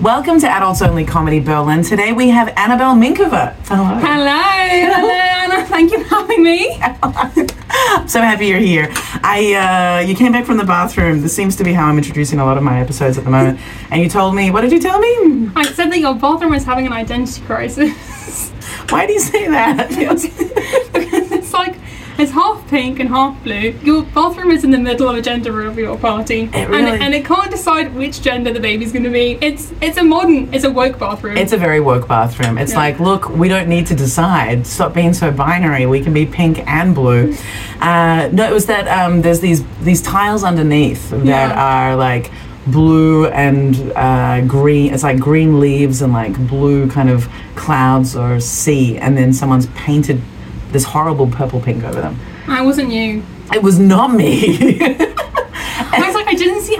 Welcome to Adults Only Comedy Berlin. Today we have Annabelle Minkova. Hello. Hello, hello, Anna. Thank you for having me. I'm so happy you're here. I uh, you came back from the bathroom. This seems to be how I'm introducing a lot of my episodes at the moment. And you told me, what did you tell me? I said that your bathroom was having an identity crisis. Why do you say that? it's half pink and half blue. Your bathroom is in the middle of a gender reveal party, It and, really- it, and it can't decide which gender the baby's going to be. It's it's a modern, it's a woke bathroom. It's a very woke bathroom. It's Yeah. like, look, we don't need to decide. Stop being so binary. We can be pink and blue. Uh, no, it was that um, there's these these tiles underneath that Yeah. are like blue and uh, green. It's like green leaves and like blue kind of clouds or sea, and then someone's painted this horrible purple pink over them. I wasn't you. It was not me.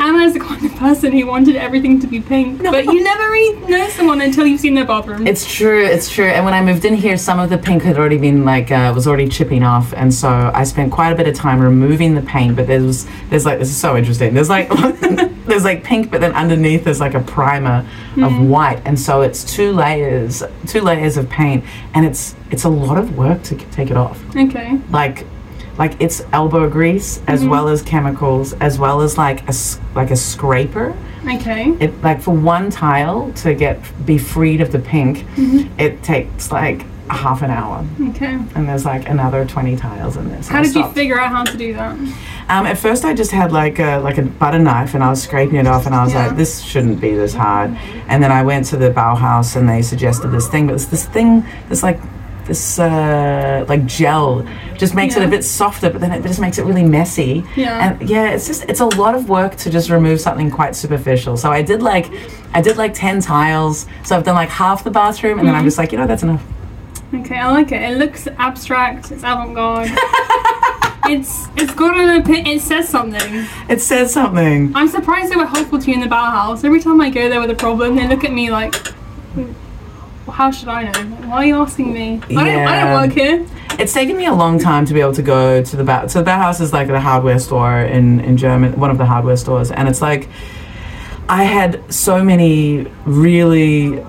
I was like, I didn't see Anna as the kind of person who wanted everything to be pink. But you never really know someone until you've seen their bathroom. It's true, it's true. And when I moved in here, some of the pink had already been like uh, was already chipping off, and so I spent quite a bit of time removing the paint. But there's there's like this is so interesting. There's like there's like pink, but then underneath there's like a primer of white, and so it's two layers, two layers of paint, and it's it's a lot of work to take it off. okay. Like like it's elbow grease as well as chemicals as well as like a like a scraper Okay. it like for one tile to get be freed of the pink it takes like half an hour Okay. and there's like another 20 tiles in this How did you figure out how to do that? um, at first i just had like a like a butter knife and i was scraping it off and i was Yeah. like this shouldn't be this hard and then i went to the bauhaus and they suggested this thing but it's this thing this like this uh, like gel just makes it a bit softer but then it just makes it really messy Yeah. and yeah it's just it's a lot of work to just remove something quite superficial so i did like i did like 10 tiles so i've done like half the bathroom and then i'm just like you know that's enough Okay, I like it. It looks abstract. It's avant-garde. it's it's got an opinion. It says something. it says something I'm surprised they were helpful to you in the Bauhaus. Every time I go there with a problem, they look at me like, "Hmm, well, "How should I know? Why are you asking me? I don't. I don't work here." it's taken me a long time to be able to go to the Bau. So the house is like the hardware store in in German, one of the hardware stores, and it's like I had so many really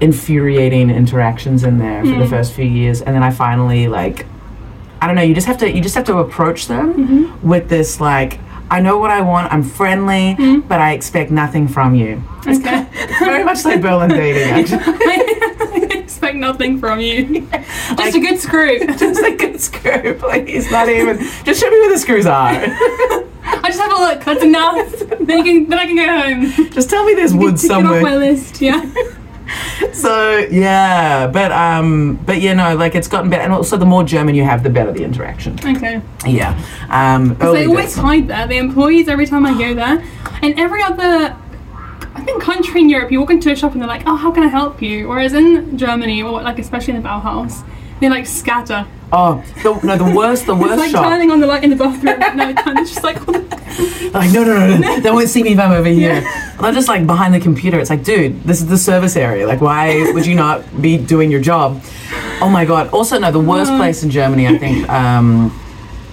infuriating interactions in there for the hmm. first few years, and then I finally like I don't know. You just have to you just have to approach them mm-hmm. with this like. I know what I want. I'm friendly, hmm? but I expect nothing from you. It's, Okay. very much like Berlin dating, actually. I expect nothing from you. Just a good screw. just a good screw, please. Not even. Just show me where the screws are. I just have a look. That's enough. then you can. Then I can go home. Just tell me there's wood Tick it off my list. Yeah. So yeah, but um, but you know, like it's gotten better, and also the more German you have, the better the interaction. Okay. Yeah. Um, they always hide there. The employees every time I go there, and every other, I think country in Europe, you walk into a shop and they're like, "Oh, how can I help you?" Whereas in Germany, or like especially in the Bauhaus, they like scatter. Oh the, no, the worst, the worst It's like shop. turning on the light in the bathroom at night time. It's just like, Like no, no, no, no, they won't see me if I'm over here. They're just like behind the computer. It's like, dude, this is the service area. Like, why would you not be doing your job? Oh my god. Also, no, the worst Uh. place in Germany, I think, um,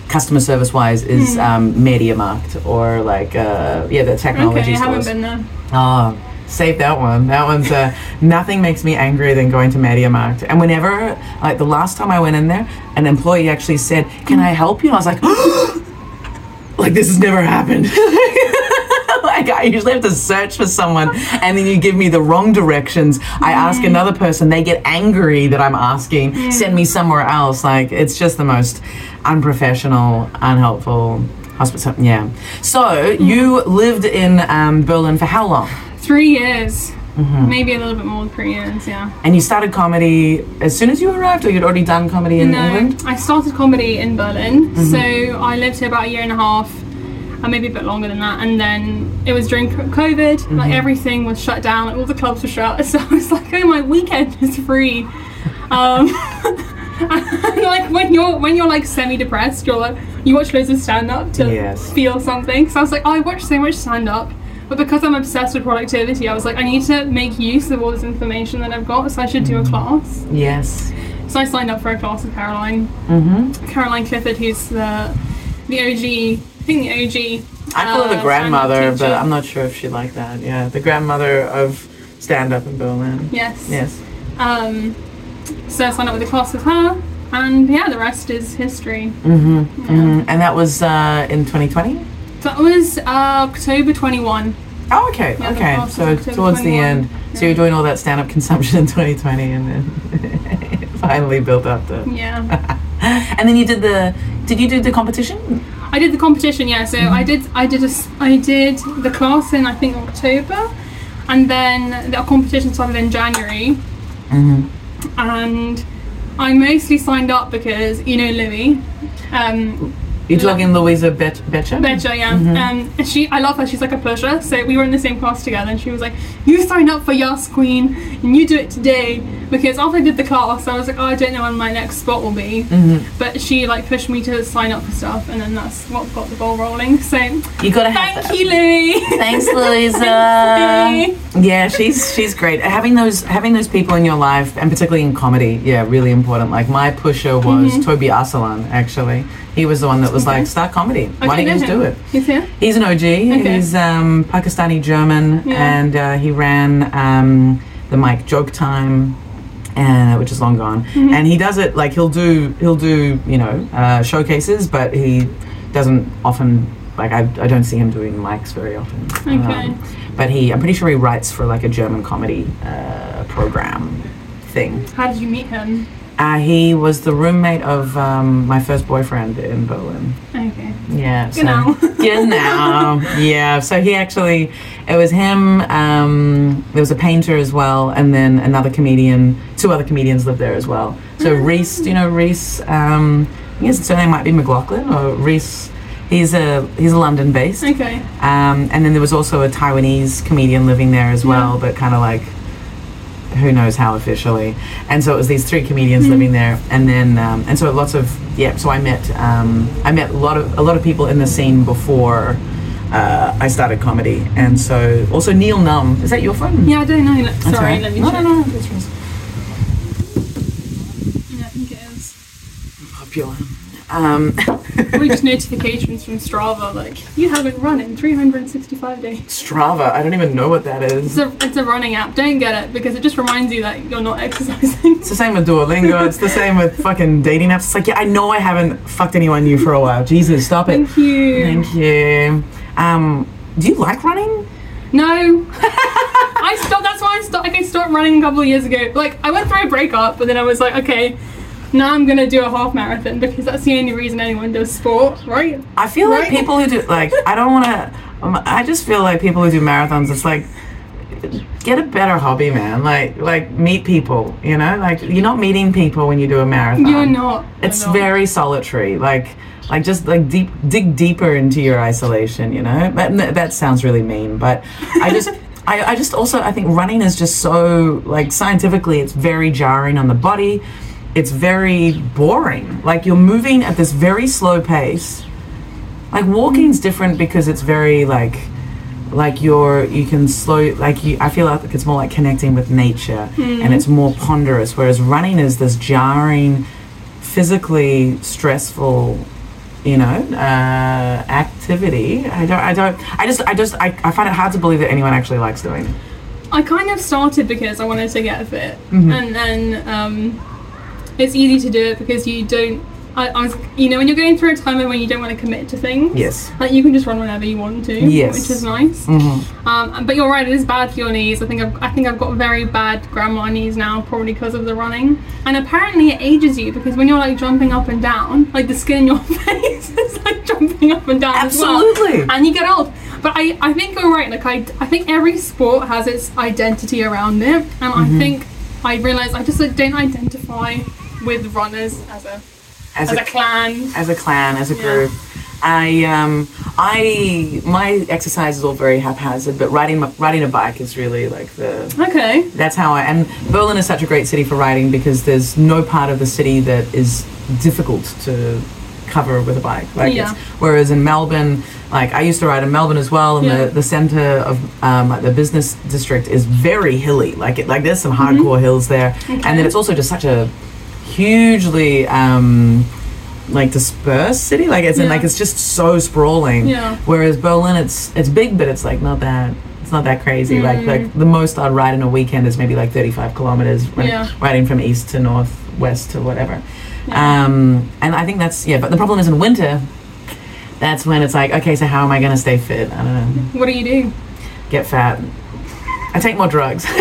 customer service wise, is um, MediaMarkt or like uh, yeah, the technology okay, I haven't been there. Oh, save that one. That one's uh, nothing makes me angrier than going to MediaMarkt. And whenever, like the last time I went in there, an employee actually said, "Can I help you?" And I was like, "Like this has never happened." like I usually have to search for someone, and then you give me the wrong directions. I ask another person, they get angry that I'm asking, send me somewhere else. Like it's just the most unprofessional, unhelpful. Hospital, yeah. So you lived in um, Berlin for how long? Three years, Mm-hmm. maybe a little bit more than three years. Yeah. And you started comedy as soon as you arrived, or you'd already done comedy in no, England? I started comedy in Berlin, Mm-hmm. so I lived here about a year and a half, and maybe a bit longer than that. And then it was during COVID, Mm-hmm. like everything was shut down, like all the clubs were shut. So I was like, oh, my weekend is free. Um, and like when you're when you're like semi-depressed, you're like you watch loads of stand-up to Yes. feel something. So I was like, oh, I watch so much stand-up. But because I'm obsessed with productivity, I was like, I need to make use of all this information that I've got, so I should do a class. Yes. So I signed up for a class with Caroline. Mm-hmm. Caroline Clifford, who's the the OG, I think the OG I call her the uh, grandmother, but. I'm not sure if she'd like that. Yeah, the grandmother of stand up in Berlin. Yes. Yes. Um, so I signed up with a class with her, and yeah, the rest is history. Mm-hmm. hmm And that was uh, in 2020. That was uh, October 21. Oh, okay. Yeah, okay. So October towards the 21. end, so you're doing all that stand up consumption in 2020, and then finally built up the. Yeah. And then you did the. Did you do the competition? I did the competition, yeah. So I did, I did, a, I did the class in I think October, and then the competition started in January, Mm-hmm. and I mostly signed up because you know Louis, um, You're talking Louisa Bet- Betcher? Betcha, yeah. Mhm. Um, and she, I love her. She's like a pusher. So we were in the same class together, and she was like, "You sign up for Yas Queen, and you do it today." Because after I did the class, I was like, "Oh, I don't know when my next spot will be." Mhm. But she like pushed me to sign up for stuff, and then that's what got the ball rolling. So You gotta have thank you, Louis. Thanks, Louisa. Thanks, yeah, she's she's great. Having those having those people in your life, and particularly in comedy, yeah, really important. Like my pusher was Mm-hmm. Toby Arsalan. Actually, he was the one that was like, "Start comedy. Why don't you just do it?" He's here. He's an OG. He's um, Pakistani German, Yeah. and uh, he ran um, the Mike Joke Time. Uh, which is long gone, Mm-hmm. and he does it like he'll do he'll do you know uh, showcases, but he doesn't often like I, I don't see him doing mics very often. Okay. Um, but he I'm pretty sure he writes for like a German comedy uh, program thing. How did you meet him? Uh, he was the roommate of um, my first boyfriend in Berlin. Okay. Yeah. So, Genau. Genau. yeah. So he actually, it was him. Um, there was a painter as well, and then another comedian. Two other comedians lived there as well. So Reese, you know Reese? Um, I think his surname might be McLaughlin or Reese. He's a he's a London based. Okay. Um, and then there was also a Taiwanese comedian living there as well, but kind of like who knows how officially. And so it was these three comedians Hmm. living there, and then um, and so lots of yeah. So I met um, I met a lot of a lot of people in the scene before uh, I started comedy, and so also Neil Num. Is that your phone? Yeah, I don't know. That's Sorry, right. let me no, check. no, no, that's yours. Yeah, I think it is. Popular. Um, We just notifications from Strava like you haven't run in 365 days. Strava. I don't even know what that is. It's a, it's a running app. Don't get it because it just reminds you that you're not exercising. It's the same with Duolingo. It's the same with fucking dating apps. It's like, yeah, I know I haven't fucked anyone new for a while. Jesus, stop it. Thank you. Thank you. Um, do you like running? No. I stopped. That's why I stopped. Like I stopped running a couple of years ago. Like I went through a breakup, but then I was like, okay, now I'm gonna do a half marathon because that's the only reason anyone does sport, right? I feel like people who do like I don't want to. Um, I just feel like people who do marathons. It's like get a better hobby, man. Like like meet people. You know, like you're not meeting people when you do a marathon. You're not. You're It's not. very solitary. Like like just like deep dig deeper into your isolation. You know, but that sounds really mean. But I just. I, I just also I think running is just so like scientifically it's very jarring on the body. It's very boring. Like you're moving at this very slow pace. Like walking's different because it's very like like you're you can slow like you I feel like it's more like connecting with nature and it's more ponderous whereas running is this jarring physically stressful you know uh, activity I don't I don't I just I just I, I find it hard to believe that anyone actually likes doing it I kind of started because I wanted to get fit, Mm-hmm. and then um, it's easy to do it because you don't. I, I was, you know, when you're going through a time when you don't want to commit to things. yes Like you can just run whenever you want to. Yes. Which is nice. hmm Um, but you're right, it is bad for your knees. I think I've, I think I've got very bad grandma knees now, probably because of the running. And apparently it ages you because when you're like jumping up and down, like the skin in your face is like jumping up and down. as well. absolutely And you get old. But I, I think you're right. Like I, I think every sport has its identity around it, and Mm-hmm. I think I realise I just like, don't identify with runners as a as as a clan. as a clan, as a Yeah. group. I um I my exercise is all very haphazard, but riding my- riding a bike is really like the Okay. that's how I and Berlin is such a great city for riding because there's no part of the city that is difficult to cover with a bike. Like Yeah. whereas in Melbourne, like I used to ride in Melbourne as well, and Yeah. the, the center of um, like the business district is very hilly. Like it, like there's some Mm-hmm. hardcore hills there, and then it's also just such a hugely um, like dispersed city. Like it's in like it's just so sprawling. Yeah. Whereas Berlin, it's it's big, but it's like not that. It's not that crazy. Like Mm. like the most I'd ride in a weekend is maybe like 35 kilometers. When Yeah. Riding from east to north, west to whatever. Yeah. Um, and I think that's yeah. But the problem is in winter. That's when it's like, okay, so how am I going to stay fit? I don't know. What do you do? Get fat. I take more drugs.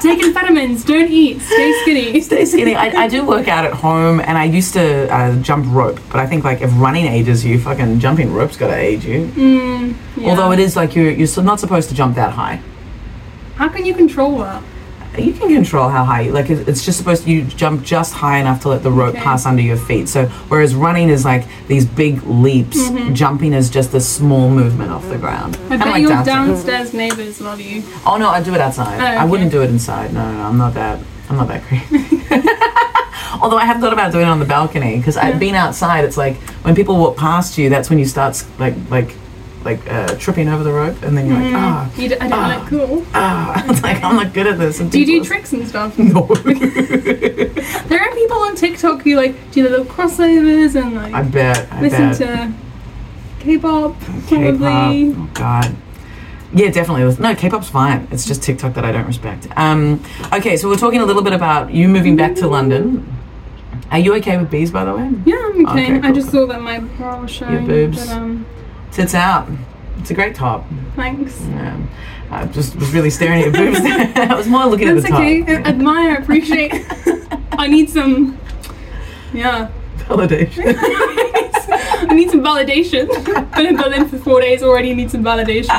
Take amphetamines. Don't eat. Stay skinny. Stay skinny. I, I do work out at home, and I used to uh, jump rope. But I think like if running ages you, fucking jumping rope's got to age you. Mm, yeah. Although it is like you're you're not supposed to jump that high. How can you control that? You can control how high. you Like it's just supposed to you jump just high enough to let the rope Okay. pass under your feet. So whereas running is like these big leaps, jumping is just a small movement off the ground. Mm-hmm. I bet like your dancing. downstairs neighbors love you. Oh no, I do it outside. Oh, I wouldn't do it inside. No, no, no, I'm not that. I'm not that crazy. Although I have thought about doing it on the balcony because Yeah. I've been outside. It's like when people walk past you, that's when you start like like like uh, tripping over the rope, and then you're like ah You d- I don't Ah. look cool. ah. It's like I'm not good at this. and Do you do people- tricks and stuff? No. There are people on TikTok who like do the little crossovers and like I bet. I listen bet. to K-pop, K-pop. probably. Oh God. Yeah, definitely. No, K-pop's fine. It's just TikTok that I don't respect. Um, okay, so we're talking a little bit about you moving back to London. Are you okay with bees, by the way? Yeah, I'm okay. Okay, I cool, just saw that my bra was showing. boobs. But, um, Tits out. It's a great top. thanks. Yeah. I just was really staring at your boobs. I was more looking That's at the top. That's okay. Admire, appreciate. I need some. Yeah. Validation. I need some validation. Been in Berlin for four days already. Need some validation.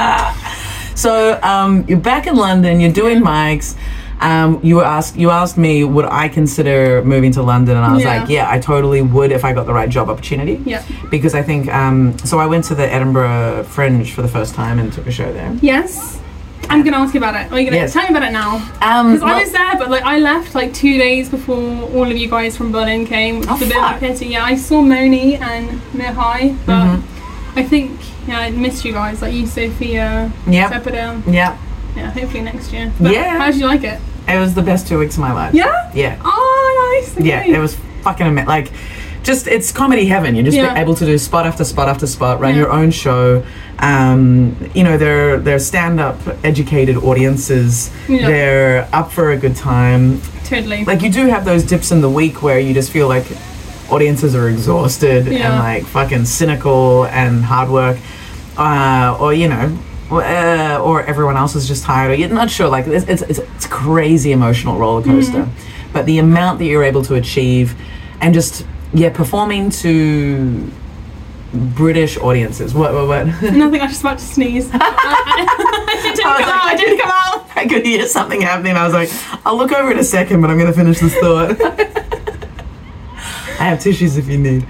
so um, you're back in London. You're doing mics. Um, you were asked. You asked me, would I consider moving to London? And I was Yeah. like, yeah, I totally would if I got the right job opportunity. yeah. because I think um, so. I went to the Edinburgh Fringe for the first time and took a show there. Yes. I'm gonna ask you about it. Are you gonna Yes. tell me about it now? Um, Because I was there, but like I left like two days before all of you guys from Berlin came. Oh, it's a bit of a pity. Yeah, I saw Moni and Mihai, but Mm-hmm. I think yeah, I missed you guys. Like you, Sophia, Yep. Sepidel. yeah, Yeah, hopefully next year. But Yeah. How did you like it? it was the best two weeks of my life. Yeah. yeah, Oh, nice. yeah. It was fucking amazing. Like, just it's comedy heaven. You're just Yeah. able to do spot after spot after spot, run Yeah. your own show. Um, you know, they're they're stand up educated audiences. Yeah. They're up for a good time. totally. like you do have those dips in the week where you just feel like audiences are exhausted and like fucking cynical and hard work uh, or you know uh, or everyone else is just tired or you're not sure like it's, it's, it's, crazy emotional roller coaster but the amount that you're able to achieve and just yeah performing to british audiences what what what Nothing. I was just about to sneeze. It didn't I come out. It didn't come out. I could hear something happening. I was like, I'll look over in a second, but I'm going to finish this thought. I have tissues if you need.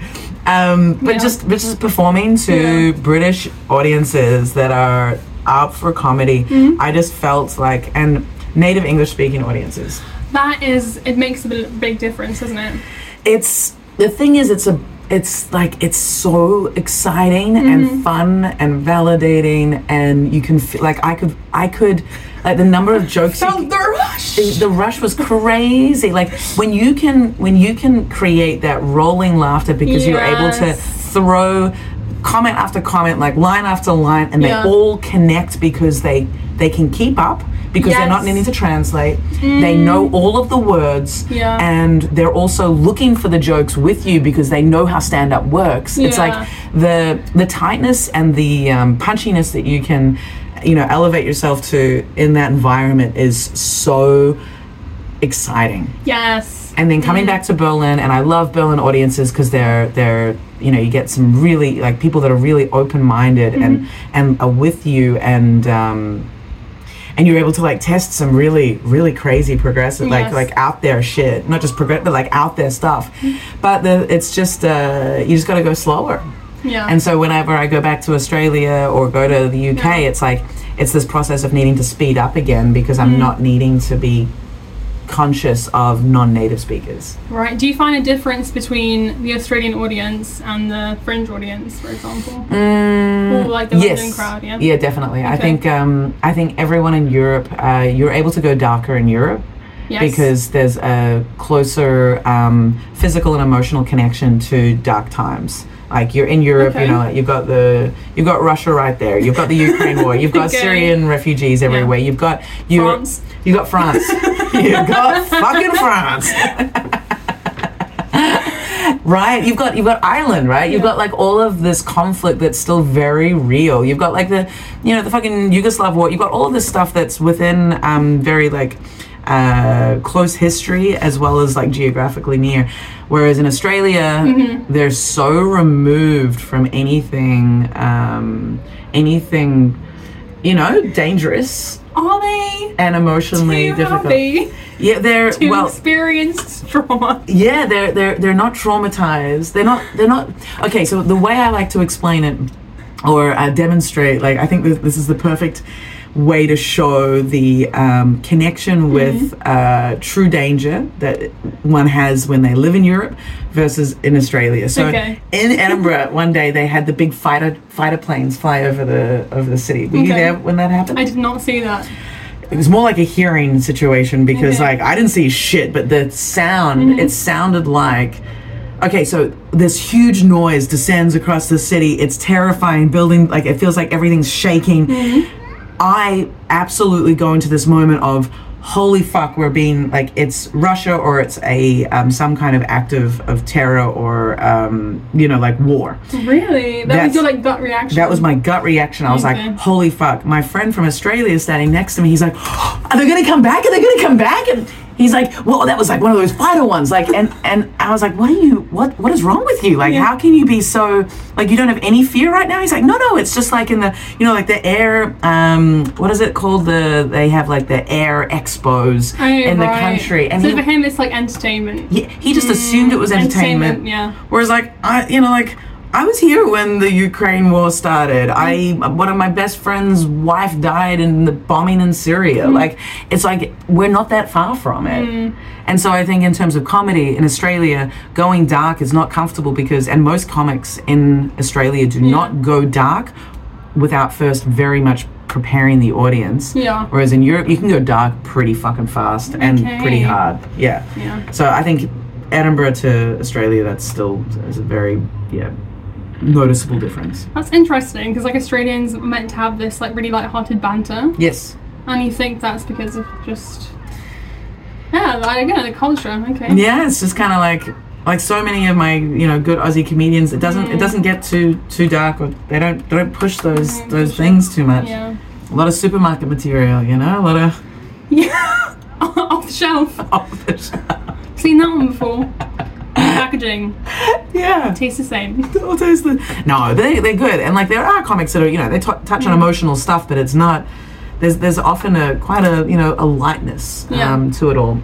Um, but Yeah. just but just performing to Yeah. British audiences that are up for comedy, Mm-hmm. I just felt like and native English speaking audiences. That is. It makes a big difference, doesn't it? It's the thing is it's a it's like it's so exciting Mm-hmm. and fun and validating and you can feel like I could I could like the number of jokes Felt the rush. the, the rush was crazy like when you can when you can create that rolling laughter because you're able to throw comment after comment like line after line and they all connect because they they can keep up because they're not needing to translate they know all of the words Yeah. and they're also looking for the jokes with you because they know how stand up works. It's like the the tightness and the um, punchiness that you can you know elevate yourself to in that environment is so exciting. Yes. and then coming back to Berlin and I love Berlin audiences because they're they're you know you get some really like people that are really open minded and and are with you and um and you're able to like test some really really crazy progressive like Yes. like out there shit not just progressive but like out there stuff but the, it's just uh you just got to go slower Yeah. and so whenever I go back to Australia or go to the UK, Yeah. it's like it's this process of needing to speed up again because I'm Mm. not needing to be conscious of non-native speakers. Right. Do you find a difference between the Australian audience and the Fringe audience, for example? Or like the yes. London crowd, yeah? Yeah, definitely. I think um, I think everyone in Europe, uh, you're able to go darker in Europe Yes. because there's a closer um, physical and emotional connection to dark times. Like you're in Europe, Okay. you know, like you've got the you've got Russia right there, you've got the Ukraine war, you've got Okay. Syrian refugees everywhere, you've got Europe, France. you got France, you've got fucking France. right you've got you've got ireland right you've Yeah. got like all of this conflict that's still very real you've got like the you know the fucking yugoslav war you've got all of this stuff that's within um very like uh close history as well as like geographically near. Whereas in australia Mm-hmm. they're so removed from anything um anything you know dangerous Are they? and emotionally too difficult. yeah they're to well experienced trauma? yeah they're they're they're not traumatized. They're not they're not okay so the way i like to explain it or uh, demonstrate like i think this, this is the perfect way to show the um, connection with uh, true danger that one has when they live in europe versus in australia so Okay. in edinburgh one day they had the big fighter fighter planes fly over the over the city were you there when that happened I did not see that. it was more like a hearing situation because Okay. like I didn't see shit, but the sound it sounded like okay, so this huge noise descends across the city. It's terrifying. Building like it feels like everything's shaking. I absolutely go into this moment of holy fuck we're being like it's russia or it's a um, some kind of act of, of terror or um, you know like war Really? That That's- was your like gut reaction. that was my gut reaction. I was Okay. like, holy fuck. My friend from Australia is standing next to me. He's like, are they going to come back? Are they going to come back? And he's like, well, that was like one of those fighter ones. Like, and, and I was like, what are you, what, what is wrong with you? Like, Yeah. how can you be so, like, you don't have any fear right now? He's like, no, no, it's just like in the, you know, like the air, um, what is it called? The, they have like the air expos Oh, in the country. And so he, for him, it's like entertainment. he, he just assumed it was entertainment. Yeah. Whereas, like, I, you know, like, I was here when the Ukraine war started. I, one of my best friend's wife died in the bombing in Syria. Mm. Like, it's like we're not that far from it. Mm. And so I think, in terms of comedy in Australia, going dark is not comfortable because, and most comics in Australia do not go dark without first very much preparing the audience. Yeah. Whereas in Europe, you can go dark pretty fucking fast and pretty hard. Yeah. Yeah. So I think Edinburgh to Australia, that's still is a very yeah noticeable difference. That's interesting because like Australians are meant to have this like really light-hearted banter, Yes. and you think that's because of just yeah, like, again, the culture. Okay. Yeah, it's just kind of like like so many of my you know good Aussie comedians. It doesn't it doesn't get too too dark or they don't they don't push those Mm, those things too much. Yeah. A lot of supermarket material, you know, a lot of Yeah. Off the shelf. off the shelf. Seen that one before. Packaging Yeah. tastes the same. I'll taste the- No, they they're good, and like there are comics that are you know they t- touch on emotional stuff, but it's not. There's there's often a quite a you know a lightness Yeah. um, to it all.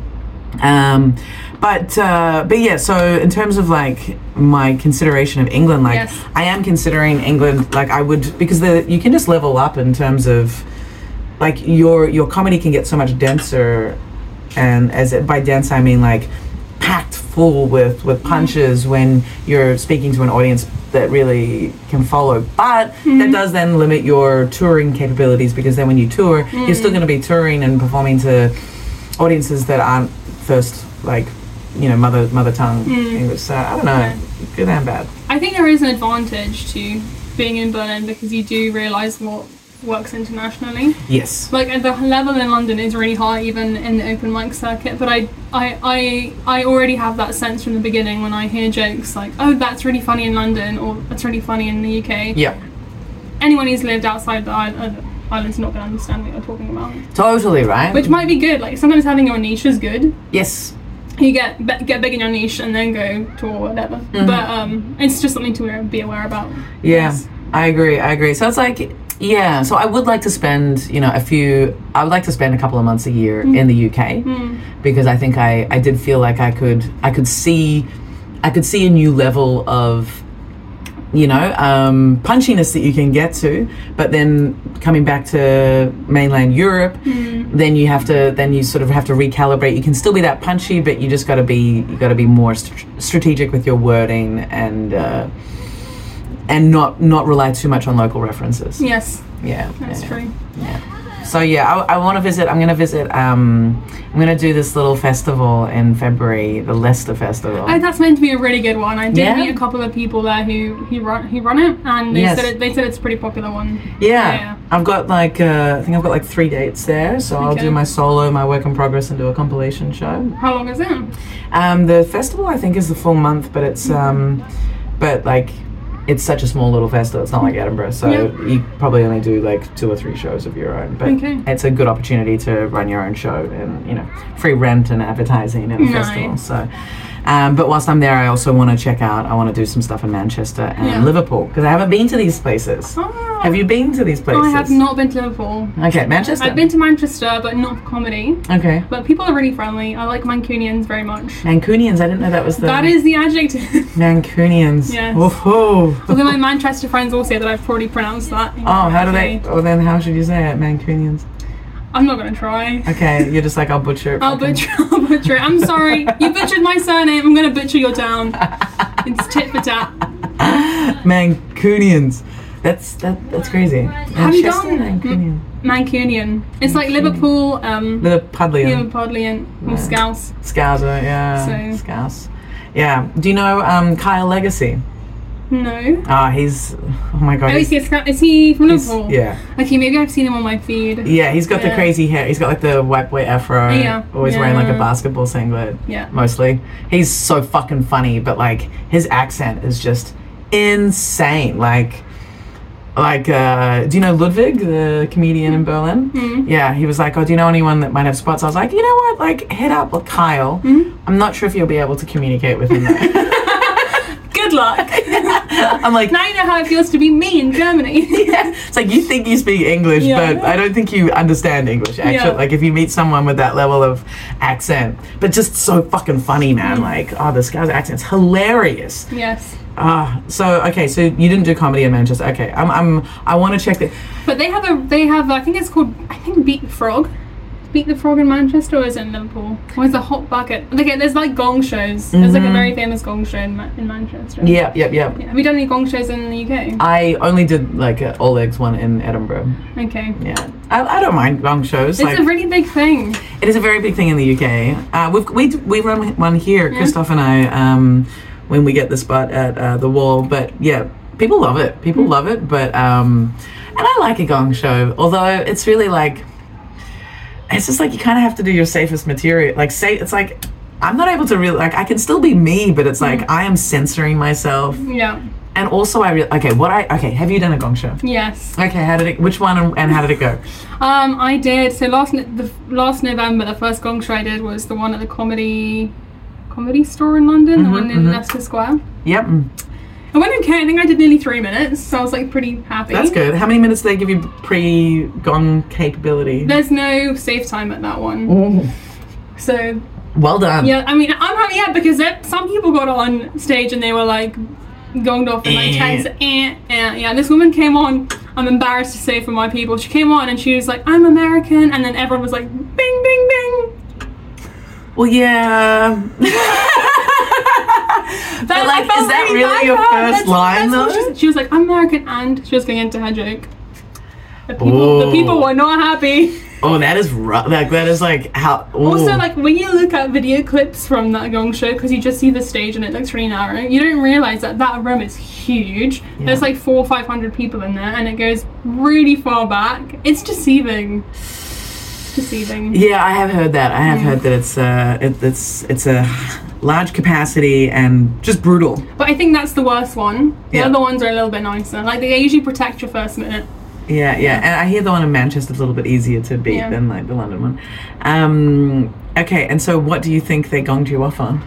Um, but uh, but yeah, so in terms of like my consideration of England, like Yes. I am considering England, like I would because the you can just level up in terms of like your your comedy can get so much denser, and as it, by dense I mean like packed full with with mm-hmm. punches when you're speaking to an audience that really can follow. But that mm-hmm. does then limit your touring capabilities because then when you tour, you're still mm. going to be touring and performing to audiences that aren't first like you know mother mother tongue mm. English. So I don't know, Okay. good and bad. I think there is an advantage to being in Berlin because you do realise what works internationally. Yes. Like the level in London is really high, even in the open mic circuit. But I, I, I, I already have that sense from the beginning when I hear jokes like, "Oh, that's really funny in London," or "That's really funny in the UK." Yeah. Anyone who's lived outside the island, island's not going to understand what you're talking about. Totally right. Which might be good. Like sometimes having your niche is good. yes. You get be- get big in your niche and then go to whatever. But um, it's just something to be aware about. Yeah, Yes. I agree. I agree. So it's like, yeah. So I would like to spend, you know, a few. I would like to spend a couple of months a year in the UK because I think I I did feel like I could I could see I could see a new level of you know um, punchiness that you can get to but then coming back to mainland europe then you have to then you sort of have to recalibrate you can still be that punchy but you just got to be you got to be more st- strategic with your wording and uh, and not not rely too much on local references Yes, yeah that's yeah, true. yeah. So yeah, I, I want to visit. I'm going to visit. Um, I'm going to do this little festival in February, the Leicester Festival. Oh, that's meant to be a really good one. I did Yeah? meet a couple of people there who who run who run it, and they Yes. said it, they said it's a pretty popular one. yeah, Yeah. I've got like uh, I think I've got like three dates there. So I'll do my solo, my work in progress, and do a compilation show. How long is it? Um, the festival I think is the full month, but it's um, but like it's such a small little festival. It's not like Edinburgh, so Yeah. you probably only do like two or three shows of your own. But Okay. it's a good opportunity to run your own show and you know free rent and advertising at a Nice. festival. So. Um, but whilst I'm there, I also want to check out. I want to do some stuff in Manchester and Yeah. Liverpool because I haven't been to these places. Oh, Have you been to these places? I have not been to Liverpool. Okay, Manchester. I've been to Manchester, but not for comedy. Okay, But people are really friendly. I like Mancunians very much. Mancunians. I didn't know that was the That is the adjective. Mancunians. Yes. Woohoo. Although my Manchester friends all say that I've probably pronounced that. Oh, how do they? Oh, then how should you say it? Mancunians. I'm not gonna try. Okay, you're just like I'll butcher it. I'll fucking- butcher. I'll butcher it. I'm sorry. You butchered my surname. I'm gonna butcher your town. It's tit for tat. Mancunians. That's that. That's crazy. Have you Manchester done- Mancunian? Mancunian. It's like Liverpool, um, Liverpudlian. Liverpudlian, or Scouse. Scouser. Yeah. So- Scouse. Yeah. Do you know um, Kyle Legacy? No. Ah, he's. Oh my god. Oh, is he's- he, a is he from he's- Liverpool? yeah. Okay, maybe I've seen him on my feed. Yeah, he's got the crazy hair. He's got like the white boy afro. Yeah, Always wearing like a basketball singlet. Yeah. Mostly. He's so fucking funny, but like his accent is just insane. Like, like, uh, do you know Ludwig, the comedian in Berlin? Mhm. Yeah, he was like, oh, do you know anyone that might have spots? I was like, you know what? Like, hit up with Kyle. Mm-hmm. I'm not sure if you'll be able to communicate with him. Good luck. I'm like, now you know how it feels to be me in Germany. yeah. It's like you think you speak English, Yeah. but I don't think you understand English. Actually, Yeah. like if you meet someone with that level of accent, but just so fucking funny, Mm. man. Like, oh, this guy's accent's hilarious. yes. Ah, so okay, so you didn't do comedy in Manchester. Okay, I'm, I'm, I want to check that. But they have a they have I think it's called I think Beat Frog. Beat the Frog in Manchester or is it in Liverpool? Or is it Hot Bucket? Okay, there's like gong shows. There's like a Mhm. very famous gong show in, Ma- in Manchester. Yep, yep, yep. Yeah. Have you done any gong shows in the UK? I only did like a all eggs one in Edinburgh. Okay. Yeah, I, I don't mind gong shows. It's like, a really big thing. It is a very big thing in the UK. Uh, we've, we we run one here, Yeah. Christoph and I, um, when we get the spot at uh, the wall. But yeah, people love it. People Mm. love it. But um, and I like a gong show, although it's really like it's just like you kind of have to do your safest material. Like say it's like I'm not able to really like I can still be me, but it's Mm. like I am censoring myself. Yeah. And also I re- okay, what I okay, have you done a gong show? Yes. Okay, how did it? Which one and, and how did it go? Um, I did. So last the last November, the first gong show I did was the one at the comedy comedy store in London, the Mhm, one in mhm. Leicester Square. Yep, mm, I went okay. I think I did nearly three minutes, so I was like pretty happy. that's good. How many minutes do they give you pre gong capability? There's no safe time at that one, so Well done. yeah. I mean, I'm happy yeah because some people got on stage and they were like gonged off in like Eh. ten seconds. Eh, eh. Yeah, this woman came on. I'm embarrassed to say for my people. She came on and she was like, "I'm American," and then everyone was like, "Bing, bing, bing." Well, yeah. But, like, is that oh really really your first line, though? She, was like, "I'm American," and she was going into her joke. The people, the people were not happy. oh, that is rough. Like that is like how. ooh. Also, like when you look at video clips from that gong show, because you just see the stage and it looks really narrow, you don't realize that that room is huge. There's like four or five hundred people in there, and it goes really far back. It's deceiving. Deceiving. Yeah, I have heard that. I have heard that it's uh, it, it's it's a large capacity and just brutal. But I think that's the worst one. The Yeah. other ones are a little bit nicer. Like they usually protect your first minute. Yeah, yeah, and I hear the one in Manchester is a little bit easier to beat Yeah. than like the London one. Um, okay, and so what do you think they gonged you off on?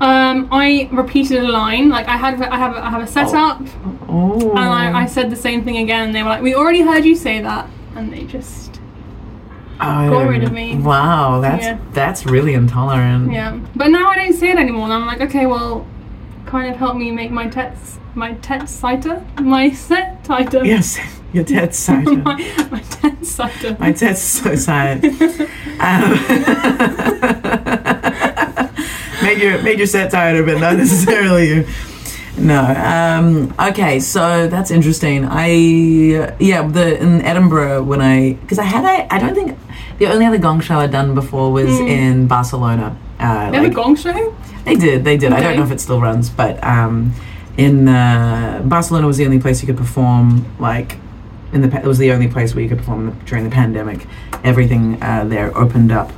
Um, I repeated a line. Like I had, I have, I have a setup, Oh, and I, I said the same thing again. And they were like, "We already heard you say that," and they just, oh, got rid of me. Wow, that's Yeah. that's really intolerant. yeah. But now I don't say it anymore. And I'm like, okay, well, kind of help me make my text, my text tighter, my set tighter. Yes, your dad's side. my, my text tighter. My so sad. Um, made your made your set tighter, but not necessarily you. No. Um, okay, so that's interesting. I yeah, the in Edinburgh when I because I had I, I don't think the only other gong show I'd done before was in Barcelona. Uh, They like- a gong show? They did, they did. I don't know if it still runs, but um, in uh, Barcelona was the only place you could perform like in the it was the only place where you could perform during the pandemic. Everything uh, there opened up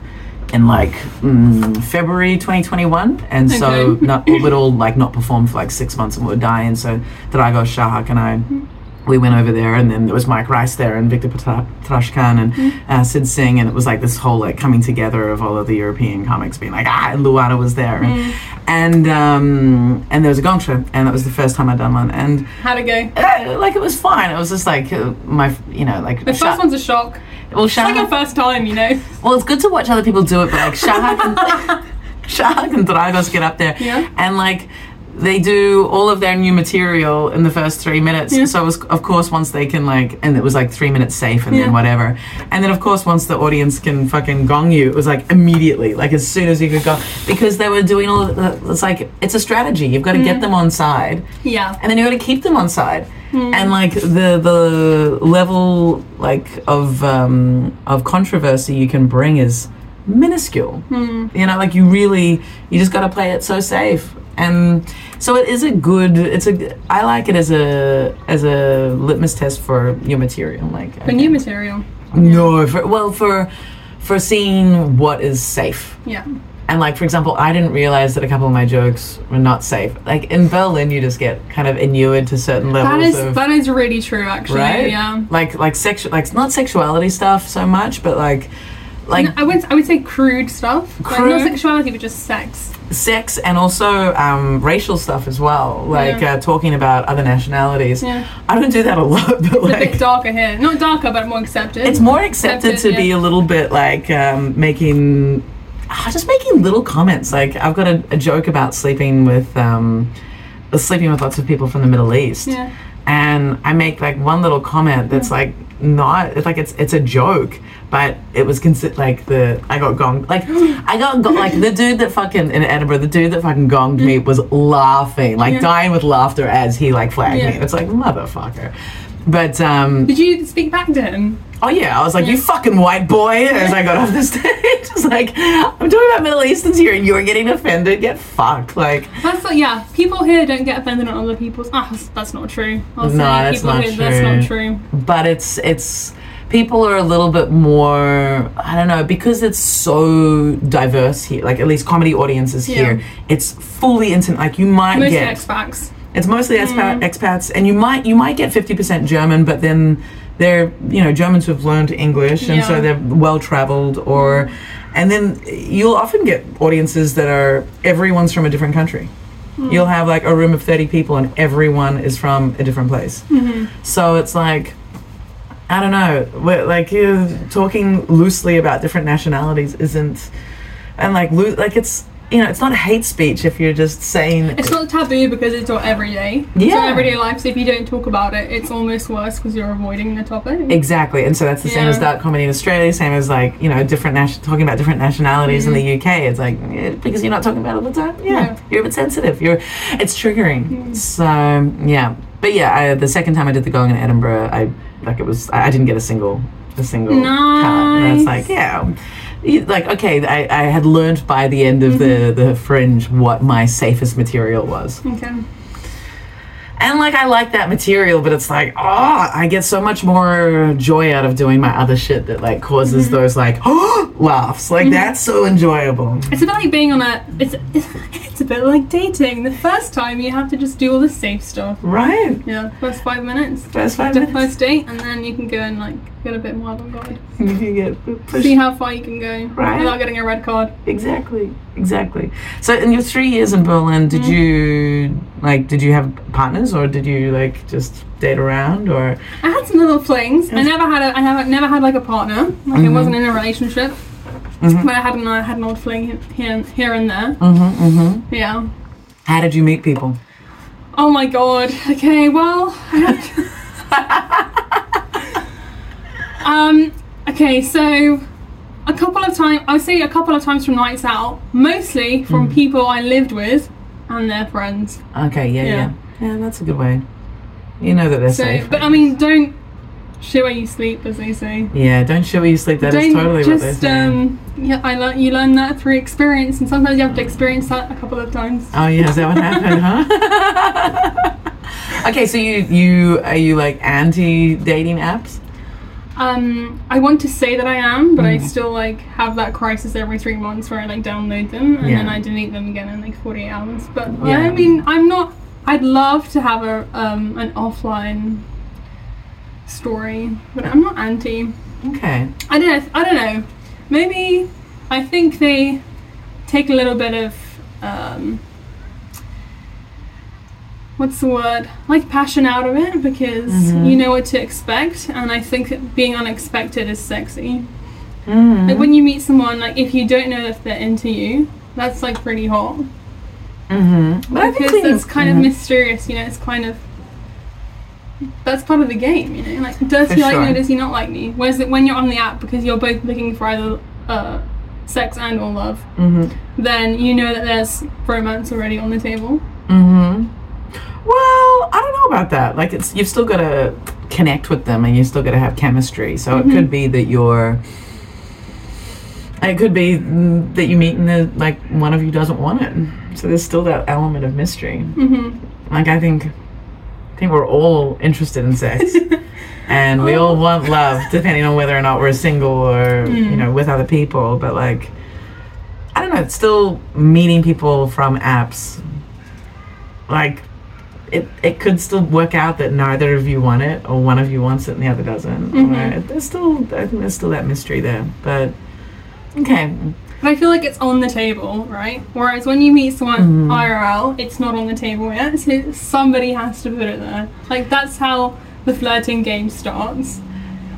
in like mm, February 2021, and so not, we'd all like not perform for like six months and we were dying. So Dragos Shahak and I. We went over there, and then there was Mike Rice there, and Victor Patra- Trashkan, and uh, Sid Singh, and it was like this whole like coming together of all of the European comics being like, ah, and Luana was there, and and, um, and there was a gong show, and that was the first time I'd done one, and How'd it go? uh, like it was fine. It was just like uh, my, you know, like The first one's a shock. Well, It's like your first time, you know? well, it's good to watch other people do it, but like Shahak and Shahak and Dragos get up there, Yeah. and like they do all of their new material in the first three minutes. Yeah. So it was, of course, once they can like, and it was like three minutes safe, and Yeah. then whatever, and then of course once the audience can fucking gong you, it was like immediately, like as soon as you could go, because they were doing all. The, it's like it's a strategy. You've got to get mm. them on side Yeah. and then you got to keep them on side. And like the the level like of um, of controversy you can bring is minuscule. You know, like you really you just got to play it so safe. And so it is a good. It's a. I like it as a as a litmus test for your material. Like For new material. no, for, well for for seeing what is safe. Yeah. And like for example, I didn't realize that a couple of my jokes were not safe. Like in Berlin, you just get kind of inured to certain levels is of that is really true actually. right. Yeah. Like like sexual, like not sexuality stuff so much, but like like No, I would I would say crude stuff. Like Crude? not sexuality but just sex. sex and also um, racial stuff as well. Like Yeah. uh, talking about other nationalities. Yeah. I don't do that a lot, but It's a like. bit darker here. Not darker but more accepted. it's more accepted Accepted, to be a little bit like um, making just making little comments like i've got a, a joke about sleeping with um, sleeping with lots of people from the middle east Yeah. and i make like one little comment that's like not it's like it's it's a joke but it was considered like the i got gonged like i got go- like the dude that fucking in edinburgh the dude that fucking gonged me was laughing like Yeah. dying with laughter as he like flagged Yeah. me it's like motherfucker but um Did you speak back to him? Oh yeah, I was like, you fucking white boy, as I got off the stage. It's like, I'm talking about Middle Easterns here, and you're getting offended. Get fucked. Like, That's like yeah. People here don't get offended on other people's. Ah, that's, that's not true. I'll No, say that's people not here, That's not true. true. but it's it's people are a little bit more. I don't know because it's so diverse here. Like at least comedy audiences Yeah. here, it's fully intimate. Like you might Mostly get expats. It's mostly expat, expats, and you might you might get fifty percent German, but then they're you know Germans who've learned English, and so they're well traveled, or and then you'll often get audiences that are everyone's from a different country. You'll have like a room of thirty people, and everyone is from a different place. So it's like. I don't know. We're, like uh, talking loosely about different nationalities isn't, and like loo- like it's you know it's not hate speech if you're just saying It's not taboo because it's your everyday. It's Yeah. your everyday life. So if you don't talk about it, it's almost worse because you're avoiding the topic. Exactly, and so that's the same as dark comedy in Australia. Same as like you know different nation- talking about different nationalities in the UK. It's like eh, because you're not talking about it all the time. Yeah, Yeah. you're a bit sensitive. You're it's triggering. So yeah, but yeah, I, the second time I did the going in Edinburgh, I like it was I, I didn't get a single a single cut, and it's like yeah. Like okay, I, I had learned by the end of the mm-hmm. the fringe what my safest material was, Okay. and like I like that material, but it's like, oh, I get so much more joy out of doing my other shit that like causes mm-hmm. those like laughs. Like mm-hmm. that's so enjoyable. It's a bit like being on a. It's it's a bit like dating. The first time you have to just do all the safe stuff. Right? Yeah, first five minutes. First five minutes. first date, and then you can go and like get a bit more avant-garde. If you get pushed. See how far you can go Right. without getting a red card. Exactly. Exactly. So in your three years in Berlin, did you like did you have partners or did you like just date around or I had some little flings. I never had a. I have never had like a partner. Like I wasn't in a relationship. But I had an I had an old fling here here and there. mm-hmm, mm-hmm. Yeah. how did you meet people? Oh my god. Okay, well. um. Okay, so a couple of times, I say a couple of times from nights out, mostly from people I lived with and their friends. Okay, yeah, yeah. Yeah. Yeah, that's a good way. You know that they're So, safe. but I mean, don't shit where you sleep, as they say. yeah, don't show where you sleep. That is don't totally what they just say. um. Yeah, I learn. You learn that through experience, and sometimes you have to experience that a couple of times. oh yeah, is that what happened, huh? okay, so you you are you like anti dating apps? Um, I want to say that I am, but I Mm. still like have that crisis every three months where I like download them and then I delete them again in like 48 hours. But Yeah. I mean, I'm not. I'd love to have a um an offline story, but I'm not anti. Okay. I don't know. I don't know. Maybe I think they take a little bit of um, what's the word? Like passion out of it because Mhm. you know what to expect, and I think that being unexpected is sexy. Mm-hmm. Like when you meet someone, like if you don't know if they're into you, that's like pretty hot mm-hmm. But I think because it's kind of mhm. mysterious. You know, it's kind of that's part of the game. You know, like does For he like me or does he not like me? Whereas when you're on the app because you're both looking for either uh, sex and or love, Mhm. then you know that there's romance already on the table. Mm-hmm. Well, I don't know about that. Like, it's you've still got to connect with them, and you still got to have chemistry. So Mm-hmm. it could be that you're. It could be that you meet and the like one of you doesn't want it. So there's still that element of mystery. hmm Like I think, I think we're all interested in sex, and we all want love, depending on whether or not we're single or you Mm. know with other people. But like, I don't know. It's still meeting people from apps. Like, it it could still work out that neither of you want it, or one of you wants it and the other doesn't. Mhm. Or there's still, I think there's still that mystery there. But okay, But I feel like it's on the table, right? Whereas when you meet someone Mhm. IRL, it's not on the table yet. So somebody has to put it there. Like that's how the flirting game starts.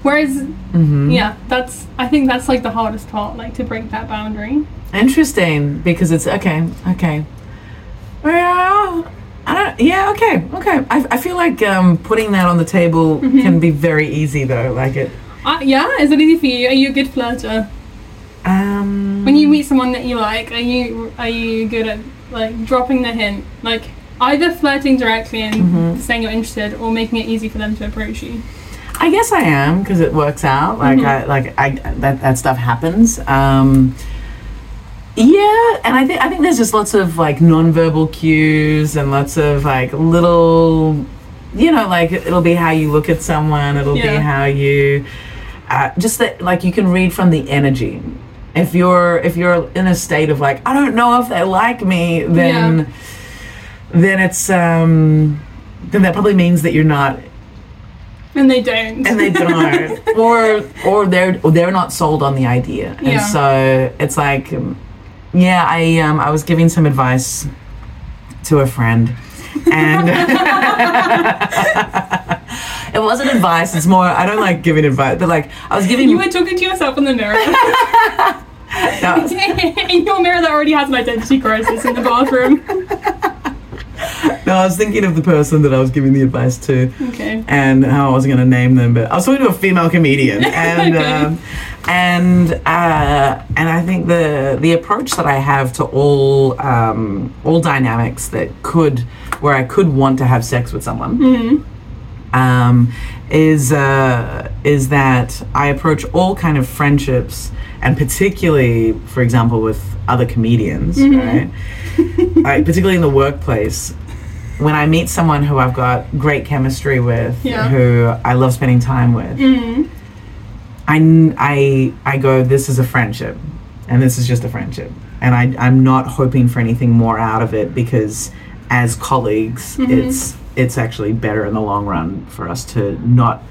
Whereas, hmm yeah, that's I think that's like the hardest part, like to break that boundary. Interesting because it's okay, okay. Well, I don't. Yeah, okay, okay. I, I feel like um, putting that on the table Mm-hmm. can be very easy though. Like it. Uh, yeah, is it easy for you? Are you a good flirter? Um, When you meet someone that you like, are you are you good at like dropping the hint, like either flirting directly and Mhm. saying you're interested, or making it easy for them to approach you? I guess I am because it works out. Like Mhm. I like I that that stuff happens. Um, yeah, and I think I think there's just lots of like nonverbal cues and lots of like little, you know, like it'll be how you look at someone. It'll be how you, uh, just that like you can read from the energy. If you're if you're in a state of like I don't know if they like me, then then it's um then that probably means that you're not And they don't. and they don't or or they're or they're not sold on the idea and Yeah. so it's like um, yeah i um i was giving some advice to a friend and it wasn't advice it's more i don't like giving advice but like i was giving you were talking to yourself in the mirror. no, in your mirror that already has an identity crisis in the bathroom. No i was thinking of the person that i was giving the advice to Okay. and how I was going to name them, but I was talking to a female comedian, and Okay. um, and uh, and I think the the approach that I have to all um, all dynamics that could where I could want to have sex with someone hmm um, is uh, is that I approach all kind of friendships, and particularly, for example, with other comedians, Mhm. right? I, particularly in the workplace, when I meet someone who I've got great chemistry with, Yeah. who I love spending time with, hmm I, I, I go, this is a friendship, and this is just a friendship, and I, I'm not hoping for anything more out of it because, as colleagues, Mhm. it's it's actually better in the long run for us to not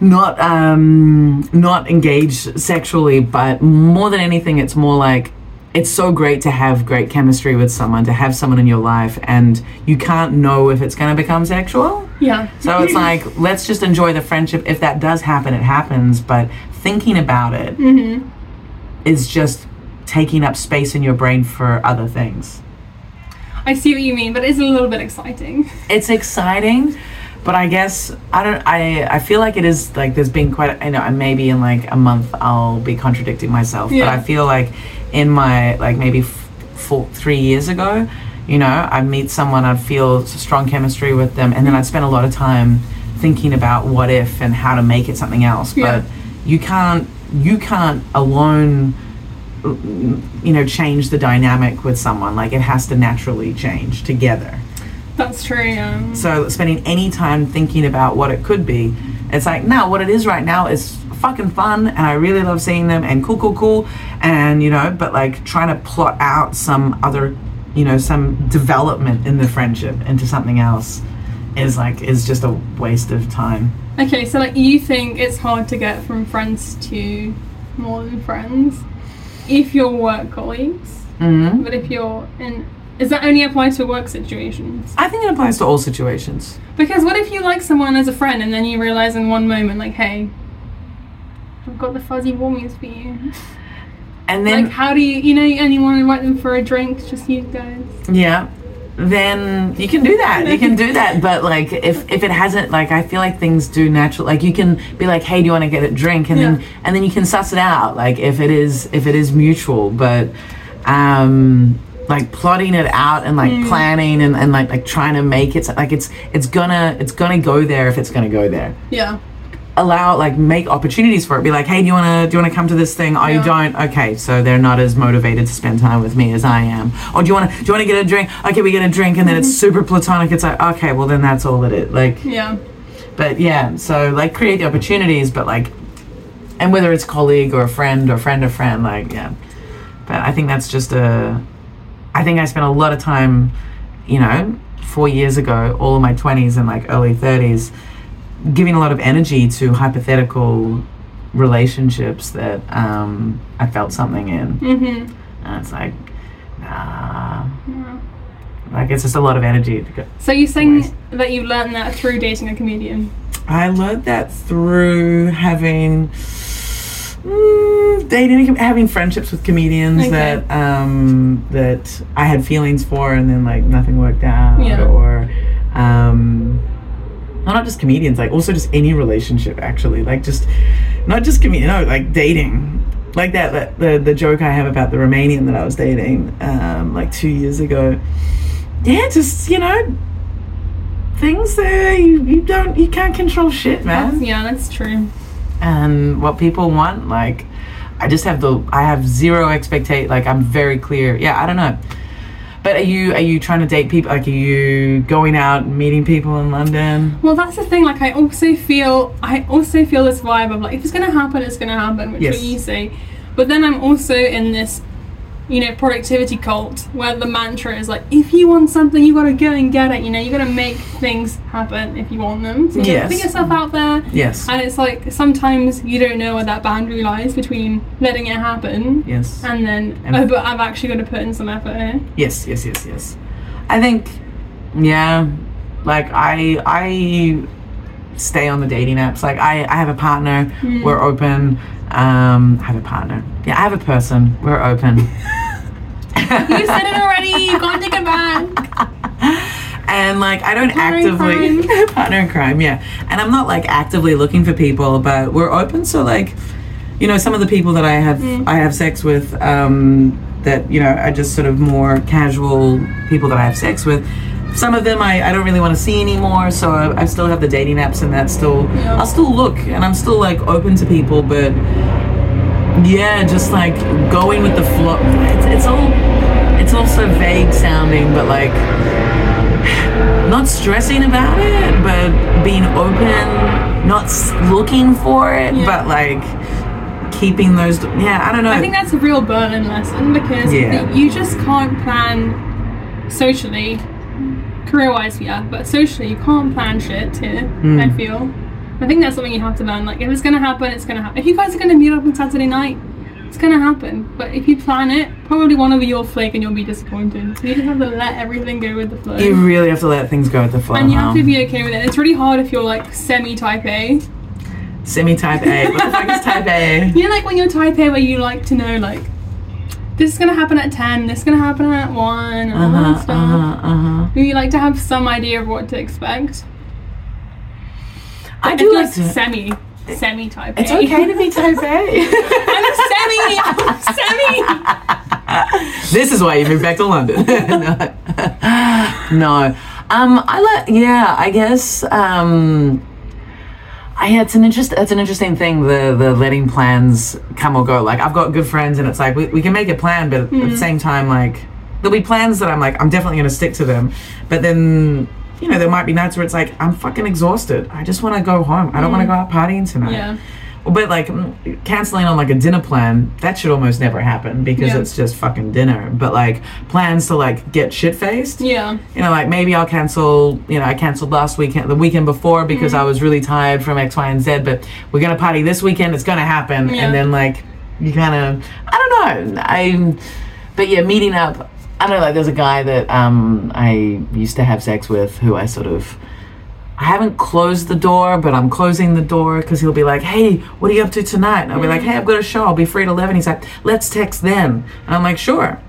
not um not engage sexually but more than anything it's more like it's so great to have great chemistry with someone to have someone in your life and you can't know if it's going to become sexual Yeah. so it's like let's just enjoy the friendship if that does happen it happens but thinking about it hmm is just taking up space in your brain for other things I see what you mean, but it's a little bit exciting. it's exciting but i guess i don't i i feel like it is like there's been quite you know maybe in like a month i'll be contradicting myself Yeah. but i feel like in my like maybe f- four, three years ago you know, I'd meet someone, I'd feel strong chemistry with them, and then I'd spend a lot of time thinking about what if and how to make it something else. Yeah. But you can't, you can't alone, you know, change the dynamic with someone. Like it has to naturally change together. That's true. Um, So spending any time thinking about what it could be, it's like, no, what it is right now is fucking fun and I really love seeing them and cool, cool, cool. And, you know, but like trying to plot out some other, you know, some development in the friendship into something else is like, is just a waste of time. okay, so like you think it's hard to get from friends to more than friends if you're work colleagues, hmm but if you're in, is that only apply to work situations? I think it applies to all situations. Because what if you like someone as a friend and then you realize in one moment, like, hey, I've got the fuzzy warmies for you. And then, like, how do you, you know, and you want to invite them for a drink, just you guys. yeah then you can do that you can do that but like if if it hasn't like i feel like things do natural like you can be like hey do you want to get a drink and then and then you can suss it out like if it is if it is mutual but um like plotting it out and like Hmm. planning and, and like like trying to make it like it's it's gonna it's gonna go there if it's gonna go there Yeah. Allow like make opportunities for it. Be like hey do you want to do you want to come to this thing? Oh you don't? Okay so they're not as motivated to spend time with me as i am. Or do you want to do you want to get a drink? Okay we get a drink and then it's mm-hmm. super platonic. It's like okay well then that's all it is like Yeah. but yeah so like create the opportunities but like and whether it's colleague or a friend or friend of friend like yeah. But i think that's just a i think i spent a lot of time you know four years ago all of my 20s and like early 30s giving a lot of energy to hypothetical relationships that um, i felt something in Mm-hmm. and it's like nah Yeah. like it's just a lot of energy to go So you're saying Waste. that you learned that through dating a comedian? I learned that through having mm, dating, having friendships with comedians Okay. that um, that I had feelings for, and then like nothing worked out, Yeah. or um, not just comedians, like also just any relationship actually, like just not just comedian, no, like dating. Like that, that the the joke I have about the Romanian that I was dating um, like two years ago. Yeah, just you know, things that you, you don't you can't control shit, That's, man. yeah, that's true. And what people want, like, I just have the I have zero expectate. Like I'm very clear. Yeah, I don't know. But are you are you trying to date people? Like, are you going out meeting people in London? Well, that's the thing. Like, I also feel, I also feel this vibe of like, if it's gonna happen, it's gonna happen, which Yes. is what you say. But then I'm also in this, you know, productivity cult where the mantra is like, if you want something, you gotta go and get it. You know, you gotta make things happen if you want them. So you Yes. put yourself out there. Yes. And it's like sometimes you don't know where that boundary lies between letting it happen Yes. and then, And- oh, but I've actually got to put in some effort here. Yes, yes, yes, yes. I think, yeah, like I I stay on the dating apps. Like I I have a partner. We're open. Um, I have a partner. Yeah, I have a person. We're open. You said it already. You can't take it back. and like I don't Partner actively partner in crime, yeah. And I'm not like actively looking for people, but we're open. So like, you know, some of the people that I have I have sex with, um, that you know are just sort of more casual people that I have sex with. Some of them I, I don't really want to see anymore, so I, I still have the dating apps, and that still Yeah. I'll still look, and I'm still like open to people, but yeah, just like going with the flow. It's, it's all it's all so vague sounding, but like not stressing about it, but being open, not looking for it, Yeah. but like keeping those. Yeah, I don't know. I think that's a real Berlin lesson because Yeah. you just can't plan socially, career wise, yeah, but socially you can't plan shit here, Hmm. I feel. I think that's something you have to learn. Like, if it's gonna happen, it's gonna happen. If you guys are gonna meet up on Saturday night, it's gonna happen. But if you plan it, probably one of you will flake and you'll be disappointed. So you just have to let everything go with the flow. you really have to let things go with the flow. and you have to be okay with it. It's really hard if you're like semi type A. Semi type A. What the fuck is type A? You know, like when you're type A, where you like to know, like, this is gonna happen at 10, this is gonna happen at 1, and all Uh that huh. stuff. Uh huh. Uh huh. You like to have some idea of what to expect. I If do you're like to. semi, semi type It's A. okay to be type A. I'm a semi! I'm semi! this is why you moved back to London. No. no. Um, I let. Yeah, I guess. Um, I, yeah, it's an interest. It's an interesting thing. The the letting plans come or go. Like I've got good friends, and it's like we, we can make a plan, but at the mm-hmm. same time, like there'll be plans that I'm like I'm definitely going to stick to them. But then you know there might be nights where it's like I'm fucking exhausted. I just want to go home. I don't want to mm-hmm. go out partying tonight. Yeah. But like mm, canceling on like a dinner plan, that should almost never happen because Yeah. it's just fucking dinner. But like plans to like get shit faced, Yeah. you know, like maybe I'll cancel. You know, I canceled last weekend, the weekend before because Mm-hmm. I was really tired from X, Y, and Z. But we're gonna party this weekend. It's gonna happen, Yeah. and then like you kind of, I don't know. I, but yeah, meeting up. I don't know. Like, there's a guy that um I used to have sex with who I sort of. I haven't closed the door, but I'm closing the door because he'll be like, "Hey, what are you up to tonight?" And I'll be like, "Hey, I've got a show. I'll be free at 11." He's like, "Let's text then." And I'm like, "Sure."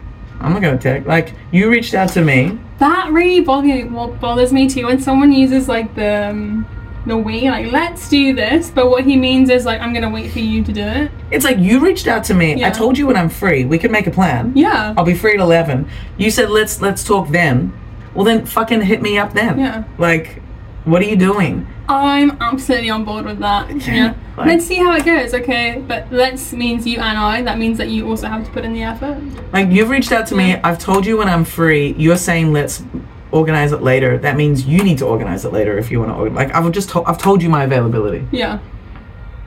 I'm not gonna text. Like, you reached out to me. That really bothers, well, bothers me too when someone uses like the um, the we like let's do this, but what he means is like I'm gonna wait for you to do it. It's like you reached out to me. I told you when I'm free. We could make a plan. Yeah. I'll be free at 11. You said let's let's talk then. Well, then fucking hit me up then. Yeah. Like, what are you doing? I'm absolutely on board with that. Yeah. Like- let's see how it goes, okay? But let's means you and I. That means that you also have to put in the effort. Like, you've reached out to me. I've told you when I'm free. You're saying let's organize it later. That means you need to organize it later if you want to. Like, I've just told I've told you my availability. Yeah.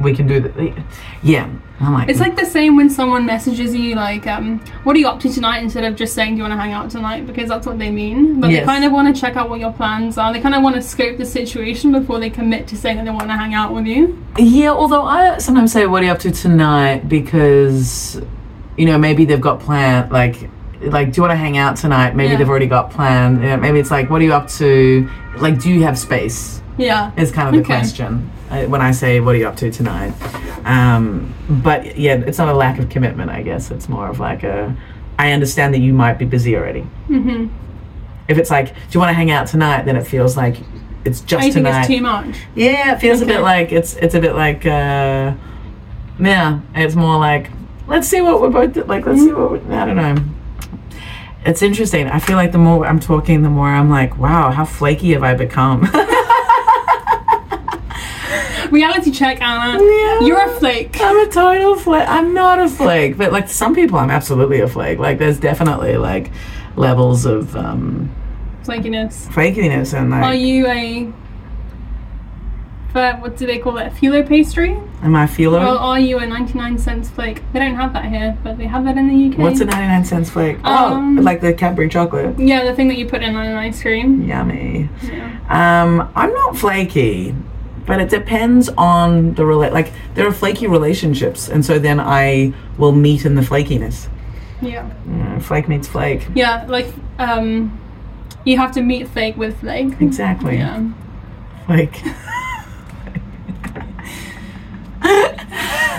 We can do that. Yeah. I'm like, It's like the same when someone messages you like, um, "What are you up to tonight?" instead of just saying, "Do you want to hang out tonight?" Because that's what they mean. But Yes. they kind of want to check out what your plans are. They kind of want to scope the situation before they commit to saying that they want to hang out with you. Yeah, although I sometimes say, "What are you up to tonight?" Because you know maybe they've got planned. Like, like, do you want to hang out tonight? Maybe Yeah. they've already got planned. You know, maybe it's like, "What are you up to?" Like, do you have space? Yeah. Is kind of the Okay. question when I say, "What are you up to tonight?" Um, but yeah, it's not a lack of commitment. I guess it's more of like a. I understand that you might be busy already. Mm-hmm. If it's like, "Do you want to hang out tonight?" Then it feels like it's just I think tonight. it's too much. Yeah, it feels a bit like it's it's a bit like uh yeah, it's more like let's see what we're both like let's see what we, I don't know. It's interesting. I feel like the more I'm talking, the more I'm like, wow, how flaky have I become? Reality check, Anna. Yeah. You're a flake. I'm a total flake. I'm not a flake, but like some people, I'm absolutely a flake. Like there's definitely like levels of um Flakiness. flakiness and Are you a? But what do they call it? Phyllo pastry? am I feeler? Or are you a 99 cents flake? They don't have that here, but they have that in the UK. What's a 99 cents flake? Um, oh, like the Cadbury chocolate. Yeah, the thing that you put in on an ice cream. Yummy. Yeah. Um, I'm not flaky, but it depends on the rela- like there are flaky relationships, and so then I will meet in the flakiness. Yeah. Mm, flake meets flake. Yeah, like, um, you have to meet flake with flake. Exactly. Yeah. Flake.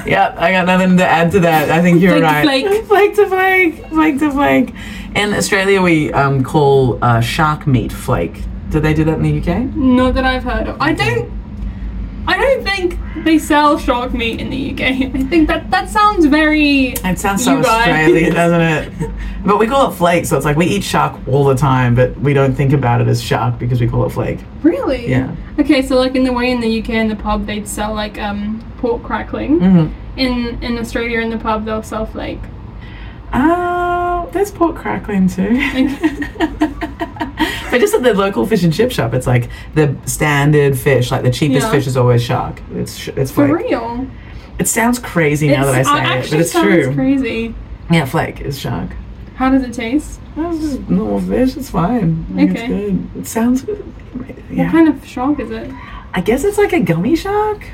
yeah, I got nothing to add to that. I think you're Flake to right. flake. flake to flake. Flake to flake. In Australia, we um, call uh, shark meat flake. Did they do that in the UK? Not that I've heard of. I don't. I don't think they sell shark meat in the UK. I think that that sounds very. It sounds so. Australian, doesn't it? But we call it flake, so it's like we eat shark all the time, but we don't think about it as shark because we call it flake. Really? Yeah. Okay, so like in the way in the UK in the pub they'd sell like um pork crackling. Mm-hmm. In in Australia in the pub they'll sell flake. Oh, there's pork crackling too. but just at the local fish and chip shop, it's like the standard fish, like the cheapest Yeah. fish is always shark. It's sh- it's For real. It sounds crazy now that I say uh, it, but it's sounds true. crazy. Yeah, flake is shark. How does it taste? That's just normal fish. It's fine. Like, It's Okay. good. It sounds good. Yeah. What kind of shark is it? I guess it's like a gummy shark.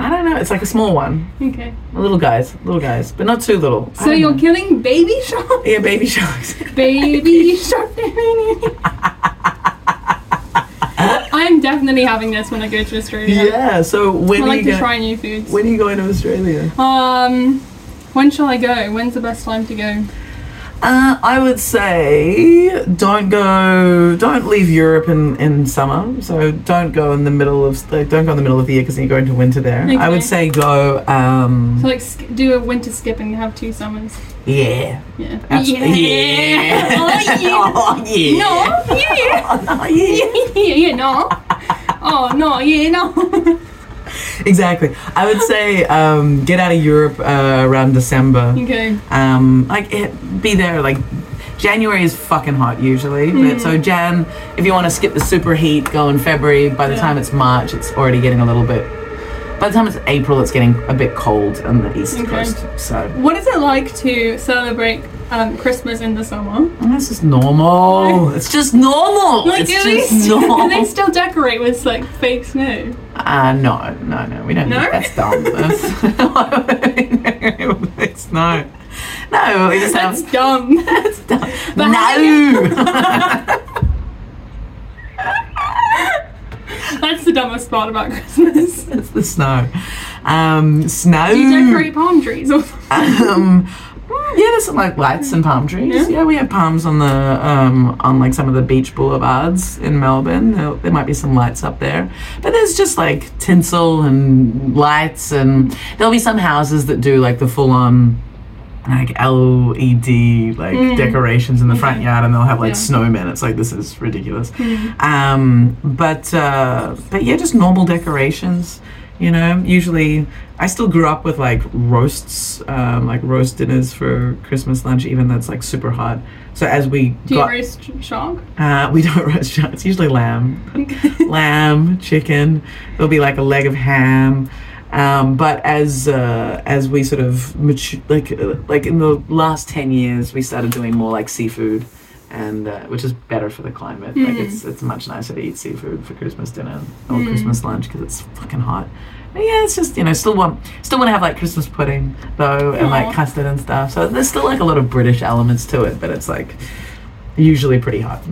I don't know. It's like a small one. Okay. Little guys, little guys, but not too little. So you're know. killing baby sharks? yeah, baby sharks. baby shark. I'm definitely having this when I go to Australia. yeah. So when I like to go- try new foods. when are you going to Australia? Um, when shall I go? When's the best time to go? Uh, I would say don't go, don't leave Europe in, in summer. So don't go in the middle of, like, don't go in the middle of the year because you're going to winter there. I would say go, um, So like sk- do a winter skip and have two summers. yeah. Yeah. Absolutely. Yeah. oh oh, yeah. yeah. No. Yeah. Oh, no, yeah. yeah. Yeah. No. Oh no. Yeah. No. Exactly. I would say um, get out of Europe uh, around December. okay. Um, like it, be there like January is fucking hot usually, Mm. but so Jan, if you want to skip the super heat, go in February. By the Yeah. time it's March, it's already getting a little bit. By the time it's April, it's getting a bit cold on the east Okay. coast. So What is it like to celebrate um, Christmas in the summer? this is normal. It's just normal. Like, it's do they, just still, normal. they still decorate with like fake snow? Uh, no, no, no. We don't. No? That's dumb. That's, it's no. No, just That's have. dumb. That's dumb. But no. That's the dumbest part about Christmas. it's the snow. Um, snow. Do you decorate palm trees or Um, yeah, there's some like lights and palm trees. Yeah? We have palms on the um, on like some of the beach boulevards in Melbourne. There, there might be some lights up there, but there's just like tinsel and lights, and there'll be some houses that do like the full on like LED like Mm. decorations in the front yard, and they'll have like Yeah. snowmen. It's like this is ridiculous. Hmm. Um, but uh, but yeah, just normal decorations. You know, usually I still grew up with like roasts, um, like roast dinners for Christmas lunch, even that's like super hot. So as we Do you roast sh- shark? uh, we don't roast shark. It's usually lamb, lamb, chicken. There'll be like a leg of ham. Um, but as uh, as we sort of mature, like uh, like in the last ten years, we started doing more like seafood, and uh, which is better for the climate. Like Mm. it's it's much nicer to eat seafood for Christmas dinner or Mm. Christmas lunch because it's fucking hot. But yeah, it's just you know still want still want to have like Christmas pudding though and like custard and stuff. So there's still like a lot of British elements to it, but it's like usually pretty hot.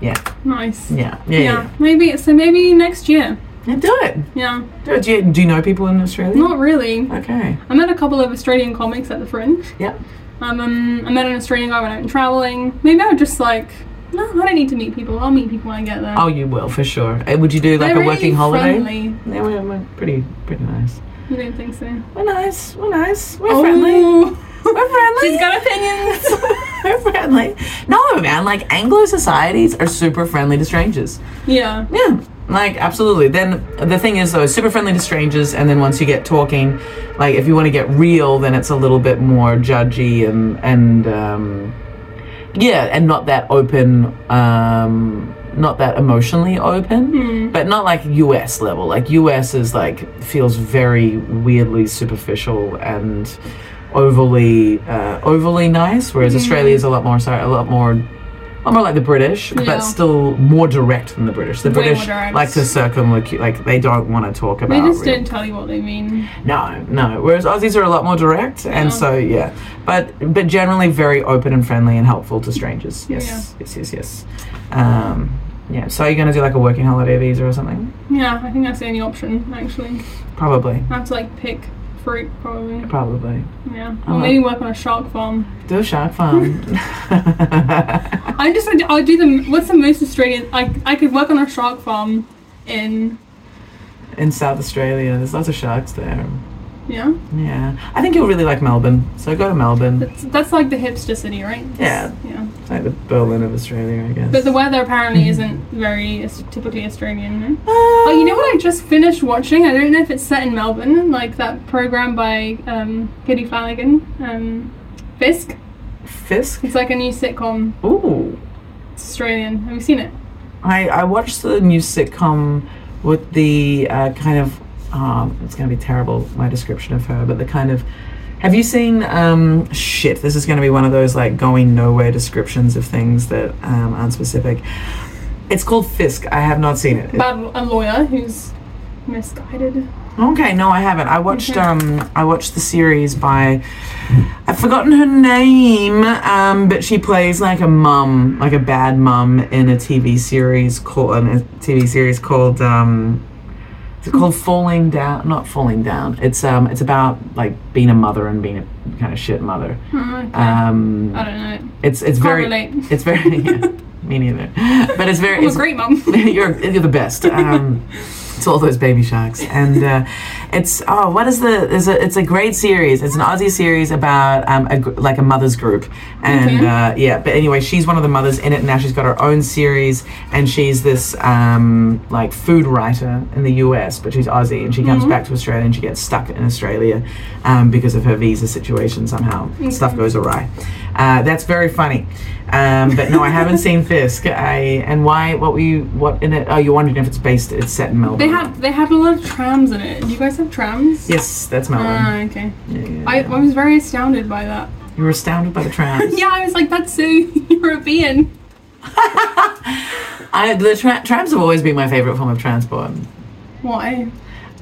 Yeah, Nice. yeah, yeah. Yeah, yeah. maybe so. Maybe next year. Yeah, do it. Yeah, Do it. Do you, do you know people in Australia? not really. Okay. I met a couple of Australian comics at the Fringe. Yeah. Um, um, I met an Australian guy when I went out and traveling. Maybe I would just like, no, I don't need to meet people. I'll meet people when I get there. Oh, you will for sure. Uh, Would you do like They're a really working holiday? Friendly. Yeah, we're, we're pretty pretty nice. You don't think so? We're nice. We're nice. We're Oh, friendly. We're friendly. She's got opinions. we're friendly. No, man. Like Anglo societies are super friendly to strangers. yeah. Yeah, like absolutely. Then the thing is, though, super friendly to strangers, and then once you get talking, like if you want to get real, then it's a little bit more judgy and and um, yeah, and not that open, um, not that emotionally open, Hmm. but not like US level. Like US is like feels very weirdly superficial and overly uh, overly nice, whereas Mm. Australia is a lot more sorry, a lot more. Lot More like the British, Yeah. but still more direct than the British. The Way British like to circumlocute, like they don't want to talk about. They just real- don't tell you what they mean. no, no. Whereas Aussies are a lot more direct, and so yeah, but but generally very open and friendly and helpful to strangers. Yes, yes, yes, yes. Um, yeah. So are you gonna do like a working holiday visa or something? Yeah, I think that's the only option actually. Probably, I have to like pick fruit probably. probably. Yeah. Or maybe work on a shark farm. Do a shark farm. I just I'll do the what's the most Australian I I could work on a shark farm in In South Australia, there's lots of sharks there. Yeah. Yeah, I think you'll really like Melbourne. So go to Melbourne. That's that's like the hipster city, right? Yeah. Yeah. It's like the Berlin of Australia, I guess. But the weather apparently Mm-hmm. isn't very typically Australian. No? Oh, you know what I just finished watching? I don't know if it's set in Melbourne, like that program by um, Kitty Flanagan, um, Fisk. Fisk. It's like a new sitcom. Ooh. It's Australian. Have you seen it? I, I watched the new sitcom with the uh, kind of um, it's going to be terrible my description of her, but the kind of have you seen um, shit? This is going to be one of those like going nowhere descriptions of things that um, aren't specific. It's called Fisk. I have not seen it. About a lawyer who's misguided. Okay, no, I haven't. I watched Okay. um I watched the series by I've forgotten her name, um, but she plays like a mum, like a bad mum in a TV series called a TV series called um is it called Falling Down? Not Falling Down. It's um it's about like being a mother and being a kind of shit mother. Oh, okay. Um, I don't know. it's it's Can't very relate. it's very yeah, me neither. But it's very I'm a it's, great mom. you're you're the best. Um, it's all those baby sharks, and uh, it's oh, what is the? Is a it's a great series. It's an Aussie series about um, a, like a mother's group, and Okay. uh, yeah. But anyway, she's one of the mothers in it. Now she's got her own series, and she's this um, like food writer in the US, but she's Aussie, and she comes back to Australia, and she gets stuck in Australia um, because of her visa situation. Somehow stuff goes awry. Uh, that's very funny. Um, but no, I haven't seen Fisk. I and why? What were you? What in it? Oh, you're wondering if it's based? It's set in Melbourne. They had they had a lot of trams in it. Do you guys have trams? Yes, that's Melbourne. Ah, okay. yeah, yeah, I, yeah. I was very astounded by that. you were astounded by the trams. Yeah, I was like, that's so European. I, the tra- trams have always been my favorite form of transport. Why?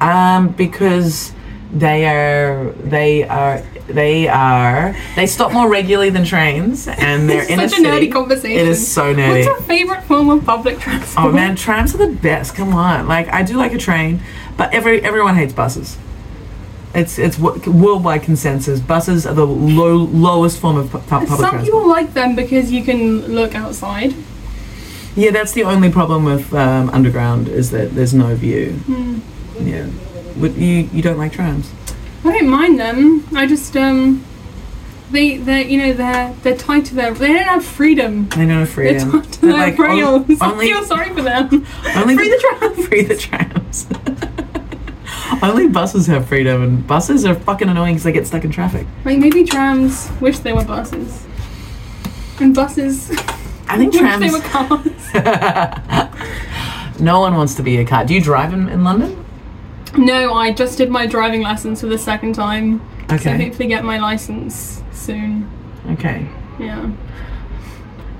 Um, because they are they are they are they stop more regularly than trains, and they're in a Such a nerdy city. conversation. It is so nerdy. What's your favorite form of public transport? Oh man, trams are the best. Come on, like I do like a train, but every everyone hates buses. It's it's worldwide consensus. Buses are the low lowest form of pu- pu- public Some transport. people like them because you can look outside. Yeah, that's the only problem with um, underground is that there's no view. Hmm. Yeah, but you you don't like trams? I don't mind them. I just um, they they you know they're they're tied to their they don't have freedom. They don't have They're freedom. tied to They're their like, rails. I only feel sorry for them. only Free the trams. free the trams. only buses have freedom, and buses are fucking annoying because they get stuck in traffic. Like maybe trams wish they were buses, and buses I think wish trams. they were cars. no one wants to be a car. Do you drive in, in London? No, I just did my driving lessons for the second time. So hopefully get my license soon. Okay. Yeah.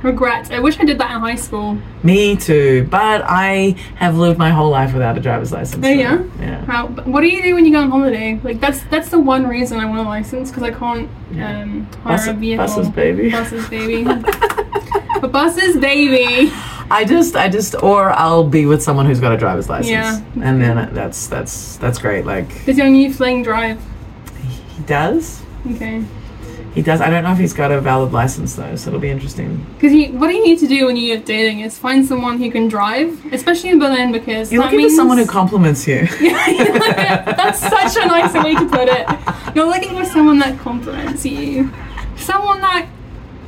Regret. I wish I did that in high school. Me too, but I have lived my whole life without a driver's license. Oh, so, yeah? Yeah. How? What do you do when you go on holiday? Like that's that's the one reason I want a license because I can't Yeah. um, hire Bus- a vehicle. buses, baby. Buses, baby. but buses, baby. I just, I just, or I'll be with someone who's got a driver's license, Yeah. and then that's that's that's great. Like Does your new fling drive? he does, Okay. he does. I don't know if he's got a valid license though, so it'll be interesting. Because you, what do you need to do when you're dating is find someone who can drive, especially in Berlin, because You're looking means for someone who compliments you. Yeah, that's such a nice way to put it. You're looking for someone that compliments you, someone that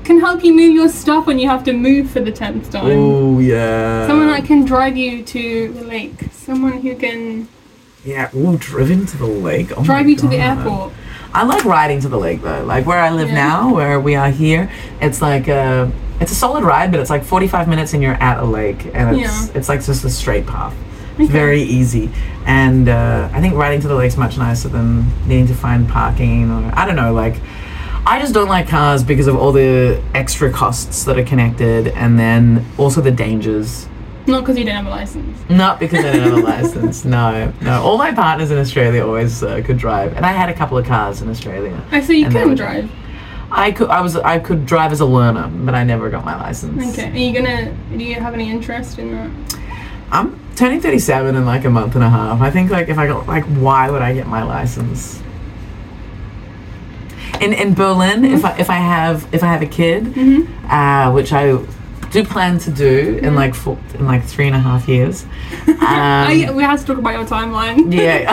can help you move your stuff when you have to move for the tenth time. Oh yeah. Someone that can drive you to the lake. Someone who can Yeah. Ooh, driven to the lake. Oh drive you to the airport. I like riding to the lake though. Like where I live Yeah. now, where we are here, it's like a it's a solid ride, but it's like 45 minutes and you're at a lake, and it's Yeah. it's like just a straight path. It's Okay. very easy, and uh, I think riding to the lake's much nicer than needing to find parking or I don't know. Like I just don't like cars because of all the extra costs that are connected, and then also the dangers. Not because you don't have a license. Not because I don't have a license. No, no. All my partners in Australia always uh, could drive, and I had a couple of cars in Australia. Oh, so you can drive. I could I was I could drive as a learner, but I never got my license. Okay. Are you gonna? Do you have any interest in that? I'm turning 37 in like a month and a half. I think like if I got like why would I get my license? In in Berlin, if I if I have if I have a kid, Mm-hmm. uh, which I do plan to do in like four, in like three and a half years. Um, oh, yeah, we have to talk about your timeline. Yeah.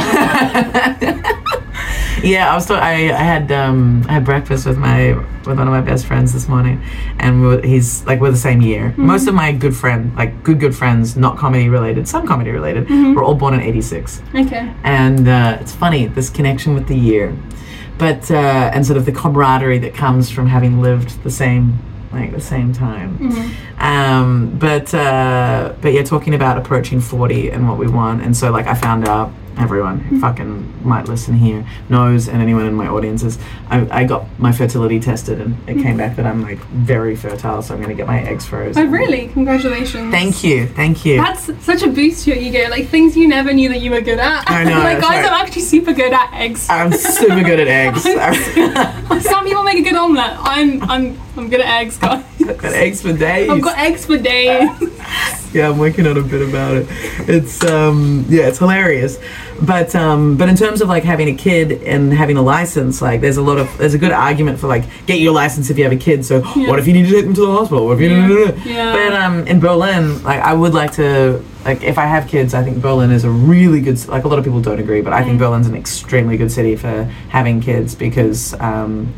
yeah, I was. ta- I, I had um, I had breakfast with my with one of my best friends this morning, and we were, he's like we're the same year. Most of my good friend, like good good friends, not comedy related, some comedy related, were all born in '86, Okay. and uh, it's funny this connection with the year, but uh, and sort of the camaraderie that comes from having lived the same like the same time. Um, but uh, but yeah, talking about approaching forty and what we want, and so like I found out everyone who fucking might listen here knows, and anyone in my audiences, I, I got my fertility tested, and it came back that I'm like very fertile, so I'm gonna get my eggs frozen. Oh, really? Congratulations. Thank you, thank you. That's such a boost to your ego. Like things you never knew that you were good at. I know, like guys right. are actually super good at eggs. I'm super good at eggs. Some people make a good omelette. I'm I'm I'm gonna eggs, guys. I've got eggs for days. I've got eggs for days. yeah, I'm working on a bit about it. It's um yeah, it's hilarious. But um but in terms of like having a kid and having a license, like there's a lot of there's a good argument for like get your license if you have a kid. So what if you need to take them to the hospital? What if you Yeah. Yeah. But um in Berlin, like I would like to like if I have kids, I think Berlin is a really good like a lot of people don't agree, but I think Berlin's an extremely good city for having kids because um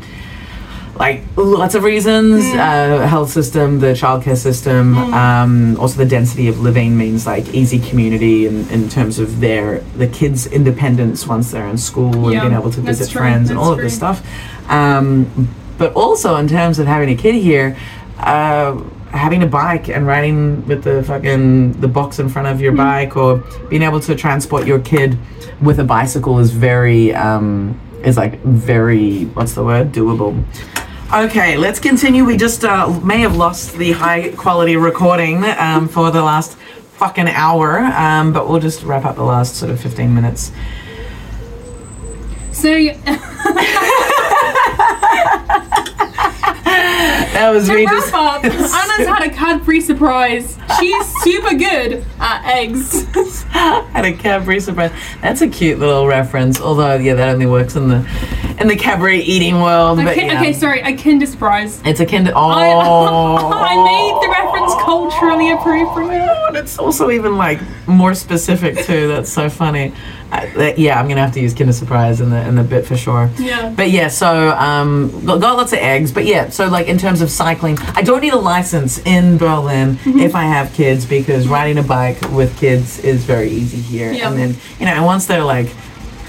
like lots of reasons. Uh, health system the childcare system um, also the density of living means like easy community in, in terms of their the kids independence once they're in school and being able to that's visit true, friends and that's all of this stuff. Um, but also in terms of having a kid here uh, having a bike and riding with the fucking the box in front of your bike or being able to transport your kid with a bicycle is very um, is like very what's the word? Doable Okay, let's continue. We just uh, may have lost the high quality recording um, for the last fucking hour, um, but we'll just wrap up the last sort of 15 minutes. So That was to me wrap just. up, Anna's had a Cadbury surprise. She's super good at eggs. had a Cadbury surprise. That's a cute little reference. Although, yeah, that only works in the in the Cadbury eating world. But Okay, yeah. okay, sorry, a Kinder surprise. It's a Kinder. Oh, I, I made the reference culturally appropriate. Oh, and it's also even like more specific too. That's so funny. Uh, yeah, I'm gonna have to use Kinder Surprise in the in the bit for sure. Yeah. But yeah, so um, got got lots of eggs. But yeah, so like in terms of cycling, I don't need a license in Berlin Mm-hmm. if I have kids because riding a bike with kids is very easy here. Yeah. And then you know, and once they're like,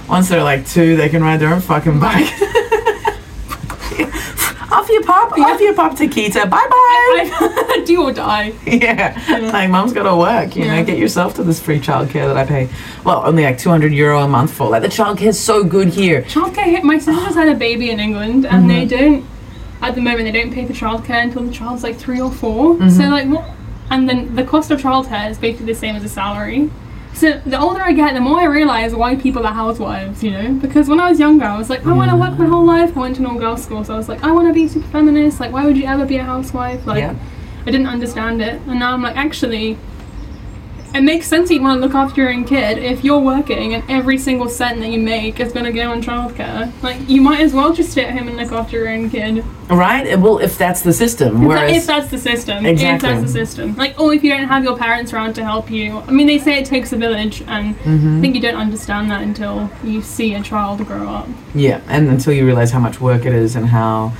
once they're like two, they can ride their own fucking bike. off you pop, off you pop, Takita. Bye bye. Do or die. Yeah, like mom's got to work. You know, get yourself to this free childcare that I pay. Well, only like two hundred euro a month for. Like the childcare's so good here. Childcare. My sister's had a baby in England, and they Mm-hmm. don't. At the moment, they don't pay for childcare until the child's like three or 4 Mm-hmm. So like, what? And then the cost of childcare is basically the same as a salary. So the older I get, the more I realize why people are housewives. You know, because when I was younger, I was like, I want to mm. work my whole life. I went to an all-girls school, so I was like, I want to be super feminist. Like, why would you ever be a housewife? Like, Yeah. I didn't understand it, and now I'm like, actually, it makes sense that you want to look after your own kid if you're working and every single cent that you make is going to go on childcare. Like, you might as well just stay at home and look after your own kid. Right? Well, if that's the system. If that- Whereas, if that's the system. Exactly. If that's the system. Like, or if you don't have your parents around to help you. I mean, they say it takes a village, and Mm-hmm. I think you don't understand that until you see a child grow up. yeah, and until you realize how much work it is and how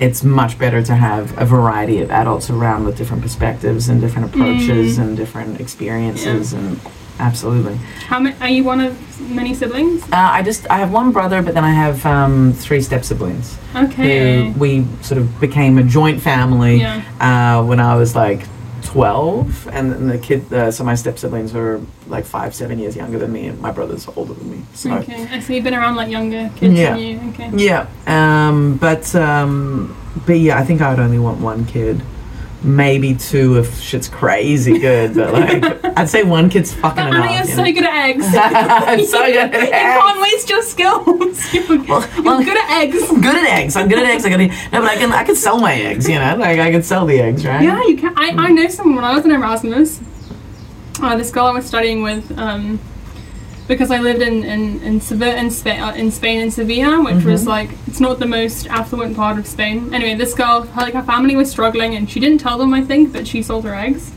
it's much better to have a variety of adults around with different perspectives and different approaches and different experiences and absolutely. How many? Are you one of many siblings? Uh, I just I have one brother, but then I have um, three step siblings. Okay. we sort of became a joint family Yeah. uh, when I was like 12 and then the kid uh, so my step siblings were like five seven years younger than me and my brother's older than me so Okay. I see you've been around like younger kids Yeah. than you. Okay. yeah um, but um, but yeah I think I would only want one kid maybe two if shit's crazy good but like I'd say one kid's fucking But enough Anna, you're so good at eggs. I'm so good at You eggs. can't waste your skills. You're, Well, you're well- good at eggs. I'm good at eggs. I'm good at eggs. I can no, but I can I can sell my eggs. You know, like I can sell the eggs, right? Yeah, you can. I, I know someone when I was in Erasmus. Uh, this girl I was studying with, um, because I lived in in in, Sevilla, in, Spain, uh, in Spain in Sevilla, which Mm-hmm. was like it's not the most affluent part of Spain. Anyway, this girl, her, like her family was struggling, and she didn't tell them, I think, but she sold her eggs.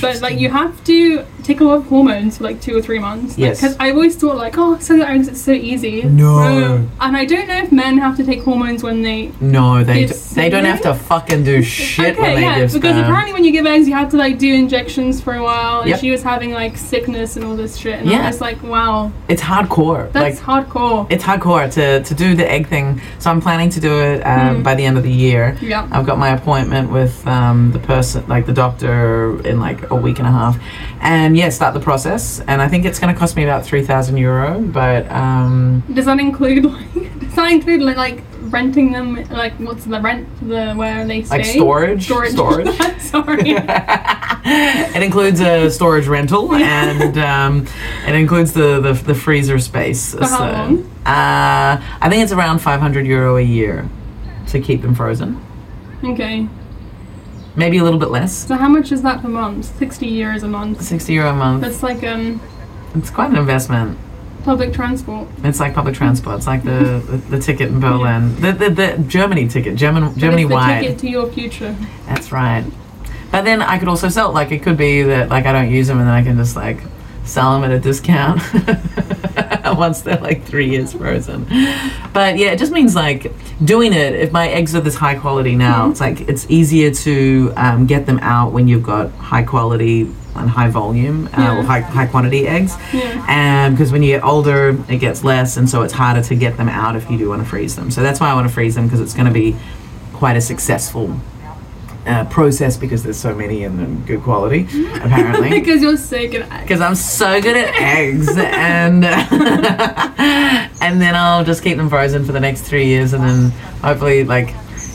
But like you have to take a lot of hormones for like two or three months. Yes. Because I always thought like, oh, sell your eggs, it's so easy. No. And I don't know if men have to take hormones when they no, they d- It's- they don't have to fucking do shit when okay, they yeah, give because sperm. apparently when you give eggs, you have to like do injections for a while, and Yep. she was having like sickness and all this shit, and Yeah. I was like, wow, it's hardcore. that's like hardcore. it's hardcore to to do the egg thing. So I'm planning to do it uh, Mm. by the end of the year. yeah. I've got my appointment with um, the person, like the doctor, in like a week and a half, and yeah, start the process. And I think it's going to cost me about three thousand euro, but um, Does that include like? Does that include like, like renting them? Like, what's the rent for the where they stay? like storage, Storage. storage. Sorry. it includes a storage rental and um, it includes the, the, the freezer space. For how long? Uh, I think it's around 500 euro a year to keep them frozen. okay. Maybe a little bit less. So how much is that per month? Sixty euros a month. 60 euro a month. That's like um It's quite an investment. public transport. It's like public transport. It's like the, the, the ticket in Berlin. The, the, the Germany ticket, German, Germany wide. ticket to your future. That's right. But then I could also sell. Like it could be that like I don't use them, and then I can just like sell them at a discount once they're like three years frozen. But yeah, it just means like doing it. If my eggs are this high quality now, Mhm. it's like it's easier to um, get them out when you've got high quality and high volume uh, Yeah. or high high quantity eggs. Yeah. Because when you get older, it gets less, and so it's harder to get them out if you do want to freeze them. So that's why I want to freeze them because it's going to be quite a successful uh, process because there's so many and good quality, apparently. because you're so good at Because I'm so good at eggs, and and then I'll just keep them frozen for the next three years, and then hopefully, like,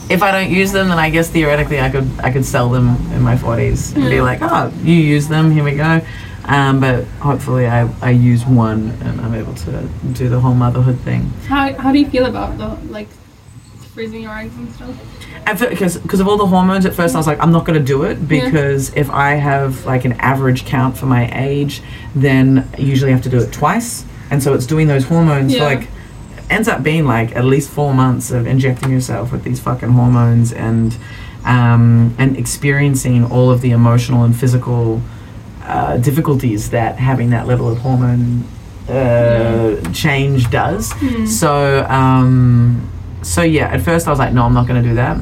if I don't use them, then I guess theoretically I could I could sell them in my 40s and be like, oh, you use them, here we go. Um, but hopefully I, I use one and I'm able to do the whole motherhood thing. How how do you feel about the like freezing your eggs and stuff? because because of all the hormones at first I was like I'm not going to do it Yeah. because if I have like an average count for my age then I usually have to do it twice and so it's doing those hormones for Yeah. like ends up being like at least four months of injecting yourself with these fucking hormones and um, and experiencing all of the emotional and physical uh, difficulties that having that level of hormone uh, change does Hmm. so, um, so yeah, at first I was like, no, I'm not going to do that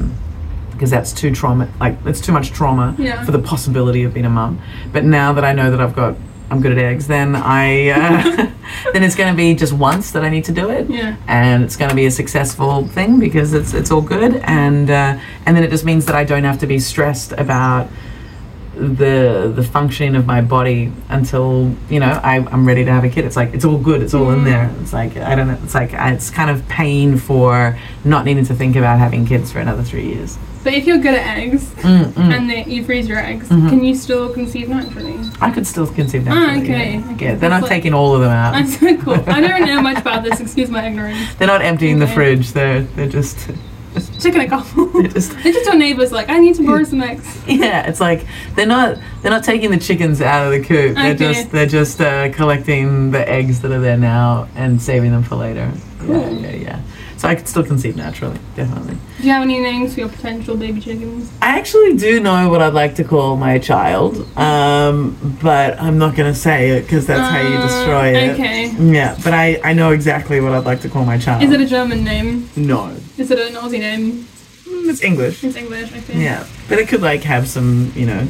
because that's too trauma. Like, it's too much trauma Yeah. for the possibility of being a mum. But now that I know that I've got, I'm good at eggs, then I, uh, then it's going to be just once that I need to do it, Yeah. and it's going to be a successful thing because it's it's all good, and uh, and then it just means that I don't have to be stressed about the the functioning of my body until you know I, I'm ready to have a kid. It's like it's all good. It's all in Mm. there. It's like I don't know. It's like it's kind of pain for not needing to think about having kids for another three years. But if you're good at eggs Mm, mm. and then you freeze your eggs, Mhm. can you still conceive naturally? I could still conceive Ah, naturally. okay, Yeah, okay. yeah they're not like- taking all of them out. That's so cool. I don't know much about this. Excuse my ignorance. They're not emptying the fridge. They're they're just Chicken a couple. just They're just your neighbours like, I need to borrow some eggs. Yeah, it's like they're not they're not taking the chickens out of the coop. They're Okay. just they're just uh, collecting the eggs that are there now and saving them for later. Yeah, yeah, yeah. So I could still conceive naturally, definitely. Do you have any names for your potential baby chickens? I actually do know what I'd like to call my child, um, but I'm not gonna say it because that's how you Uh, destroy it. Okay. Yeah, but I, I know exactly what I'd like to call my child. Is it a German name? no? Is it an Aussie name? Mm, It's English. It's English, I think. Yeah, but it could like have some you know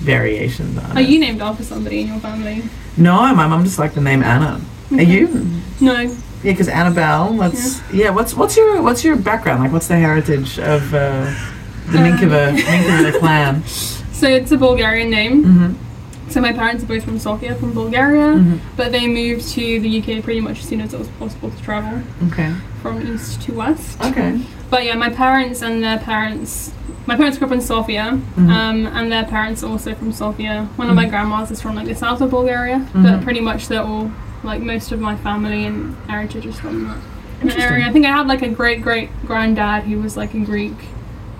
variations on Are it. you named after somebody in your family? No, my mum just liked the name Anna. Are you? No. Yeah, because Annabelle. Let's. Yeah. What's what's your what's your background? Like, what's the heritage of uh, the Um. Minkova Minkova clan? So it's a Bulgarian name. Mm-hmm. So my parents are both from Sofia, from Bulgaria, Mhm. but they moved to the UK pretty much as soon as it was possible to travel Okay. from east to west. Okay. But yeah, my parents and their parents. My parents grew up in Sofia, Mhm. um, and their parents are also from Sofia. One of my Mhm. grandmas is from like the south of Bulgaria, Mhm. but pretty much they're all like most of my family and heritage is from that, area. I think I had like a great great granddad who was like a Greek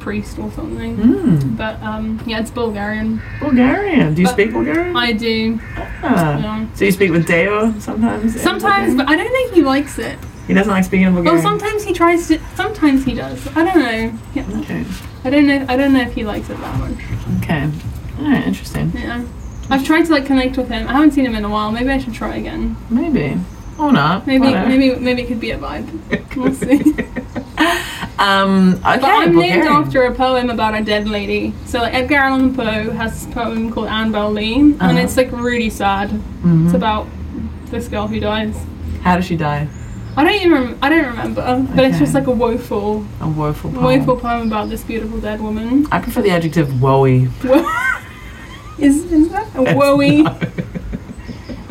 priest or something. Mm. But um, yeah, it's Bulgarian. Bulgarian. Do you But speak Bulgarian? I do. Ah. Yeah. So you speak with Deo sometimes? Sometimes, but I don't think he likes it. he doesn't like speaking in Well, Bulgarian. sometimes he tries to. Sometimes he does. I don't know. Yeah. Okay. I don't know. I don't know if he likes it that much. Okay. All right. Interesting. Yeah. I've tried to like connect with him. I haven't seen him in a while. Maybe I should try again. Maybe. Or not. Maybe Whatever. maybe maybe it could be a vibe. We'll see. um. Okay. But I'm named after a poem about a dead lady. So like Edgar Allan Poe has this poem called Anne Lee, Uh-huh. and it's like really sad. Mhm. It's about this girl who dies. How does she die? I don't even rem- I don't remember, but it's just like a woeful, A woeful poem. woeful poem about this beautiful dead woman. I prefer the adjective woey. Is is that a woey?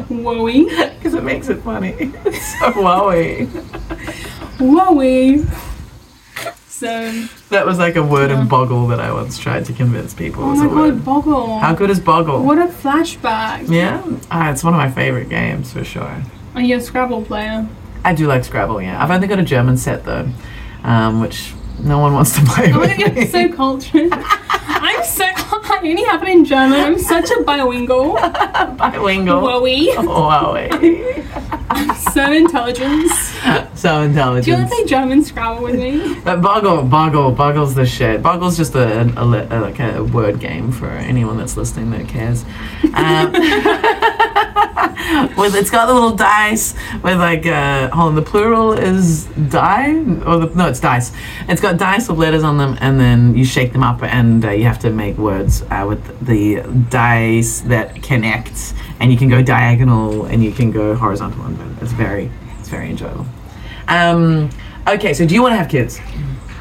Woey? Because it makes it funny. It's so woey. Woey. So, That was like a word Yeah. in Boggle that I once tried to convince people oh my a god, word. Boggle. How good is Boggle? What a flashback. Yeah? Ah, it's one of my favorite games for sure. Are you a Scrabble player? I do like Scrabble, yeah. I've only got a German set though, um, which no one wants to play Oh my god, you're so cultured. I'm so that only happen in German. I'm such a bilingual. Bilingual. Wowie. Wowie. So intelligent. so intelligence. Do you want to play German Scrabble with me? But Boggle, Boggle, Boggle's the shit. Boggle's just a, a, a- like a word game for anyone that's listening that cares. Um, with it's got the little dice with like uh, hold on, the plural is die or the, no, it's dice. It's got dice with letters on them, and then you shake them up, and uh, you have to make words uh, with the dice that connect, and you can go diagonal and you can go horizontal, and it's very, it's very enjoyable. Um, okay, so do you want to have kids?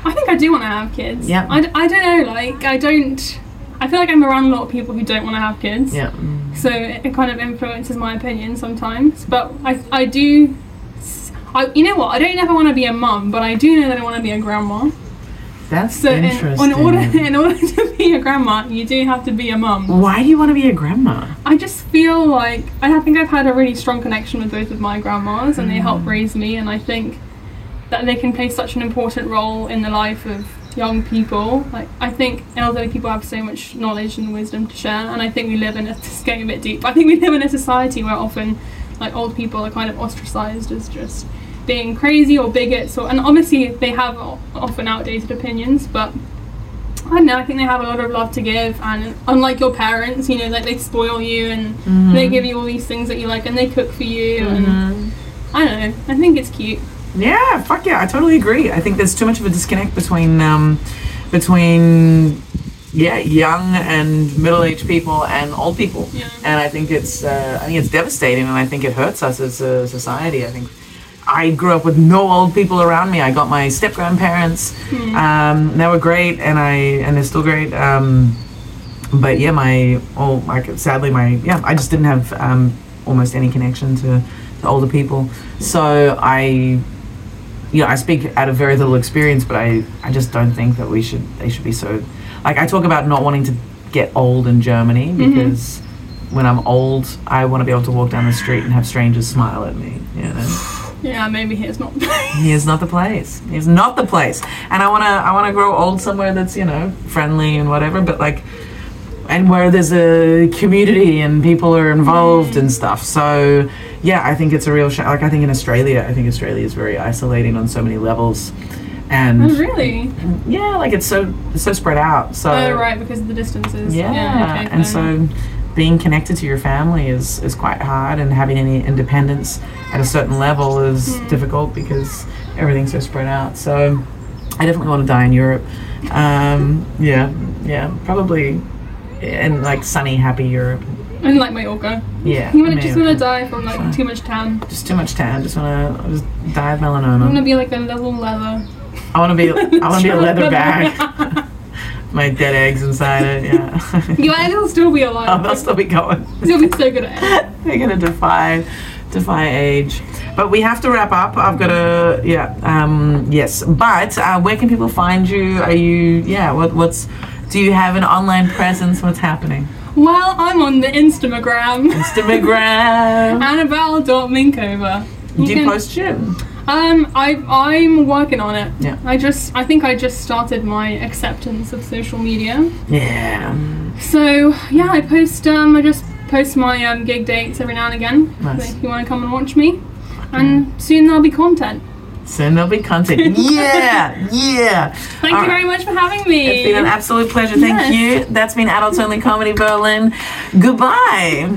I think I do want to have kids. Yeah. I, d- I don't know, like, I don't. I feel like I'm around a lot of people who don't want to have kids. Yeah. So it, it kind of influences my opinion sometimes. But I, I do. I, you know what? I don't ever want to be a mum, but I do know that I want to be a grandma. That's So in, interesting. in order in order to be a grandma, you do have to be a mum. Why do you want to be a grandma? I just feel like I think I've had a really strong connection with both of my grandmas, and they helped mm. raise me. And I think that they can play such an important role in the life of young people. Like I think elderly people have so much knowledge and wisdom to share, and I think we live in a it's getting a bit deep. I think we live in a society where often like old people are kind of ostracized as just being crazy or bigots, or and obviously they have often outdated opinions, but. I don't know. I think they have a lot of love to give, and unlike your parents, you know, like they spoil you and they give you all these things that you like, and they cook for you, and I don't know. I think it's cute. Yeah, fuck yeah, I totally agree. I think there's too much of a disconnect between um, between yeah, young and middle-aged people and old people. Yeah. And I think it's uh, I think it's devastating, and I think it hurts us as a society. I think I grew up with no old people around me. I got my step grandparents. Um, they were great, and I and they're still great. Um, but yeah, my oh, like sadly, my yeah, I just didn't have um, almost any connection to the older people. So I, you know, I speak out of very little experience, but I, I just don't think that we should. They should be so. Like I talk about not wanting to get old in Germany because when I'm old, I want to be able to walk down the street and have strangers smile at me. You know. Yeah, maybe here's not. The place. Here's not the place. Here's not the place. And I wanna I wanna grow old somewhere that's, you know, friendly and whatever, but like and where there's a community and people are involved and stuff. So yeah, I think it's a real sh- like I think in Australia, I think Australia is very isolating on so many levels. And oh, really? yeah, like it's so it's so spread out. So Oh, right, because of the distances. yeah, okay, and so being connected to your family is, is quite hard, and having any independence at a certain level is Hmm. difficult because everything's so spread out. So I definitely want to die in Europe. Um, yeah, yeah, probably in like sunny, happy Europe. And like Mallorca. Yeah, You wanna, just want to die from like too much tan. Just too much tan. Just want to just die of melanoma. I want to be like a little leather. I want to be. I want to be a leather bag. My dead eggs inside it. Yeah. Your eggs will still be alive. oh, they'll still be going. You'll be so good at it. They're gonna defy defy age. But we have to wrap up. I've got to yeah um yes. But uh, where can people find you? Are you yeah? What what's do you have an online presence? What's happening? Well, I'm on the Instagram. Instagram. Annabelle.minkova. Do you post shit? Um, I I'm working on it. Yeah. I just I think I just started my acceptance of social media. Yeah. So yeah, I post um I just post my um gig dates every now and again. Nice. So if you want to come and watch me, and soon there'll be content. Soon there'll be content. Yeah, yeah. Thank All you right. very much for having me. It's been an absolute pleasure. Thank Yes. you. That's been Adults Only Comedy Berlin. Goodbye.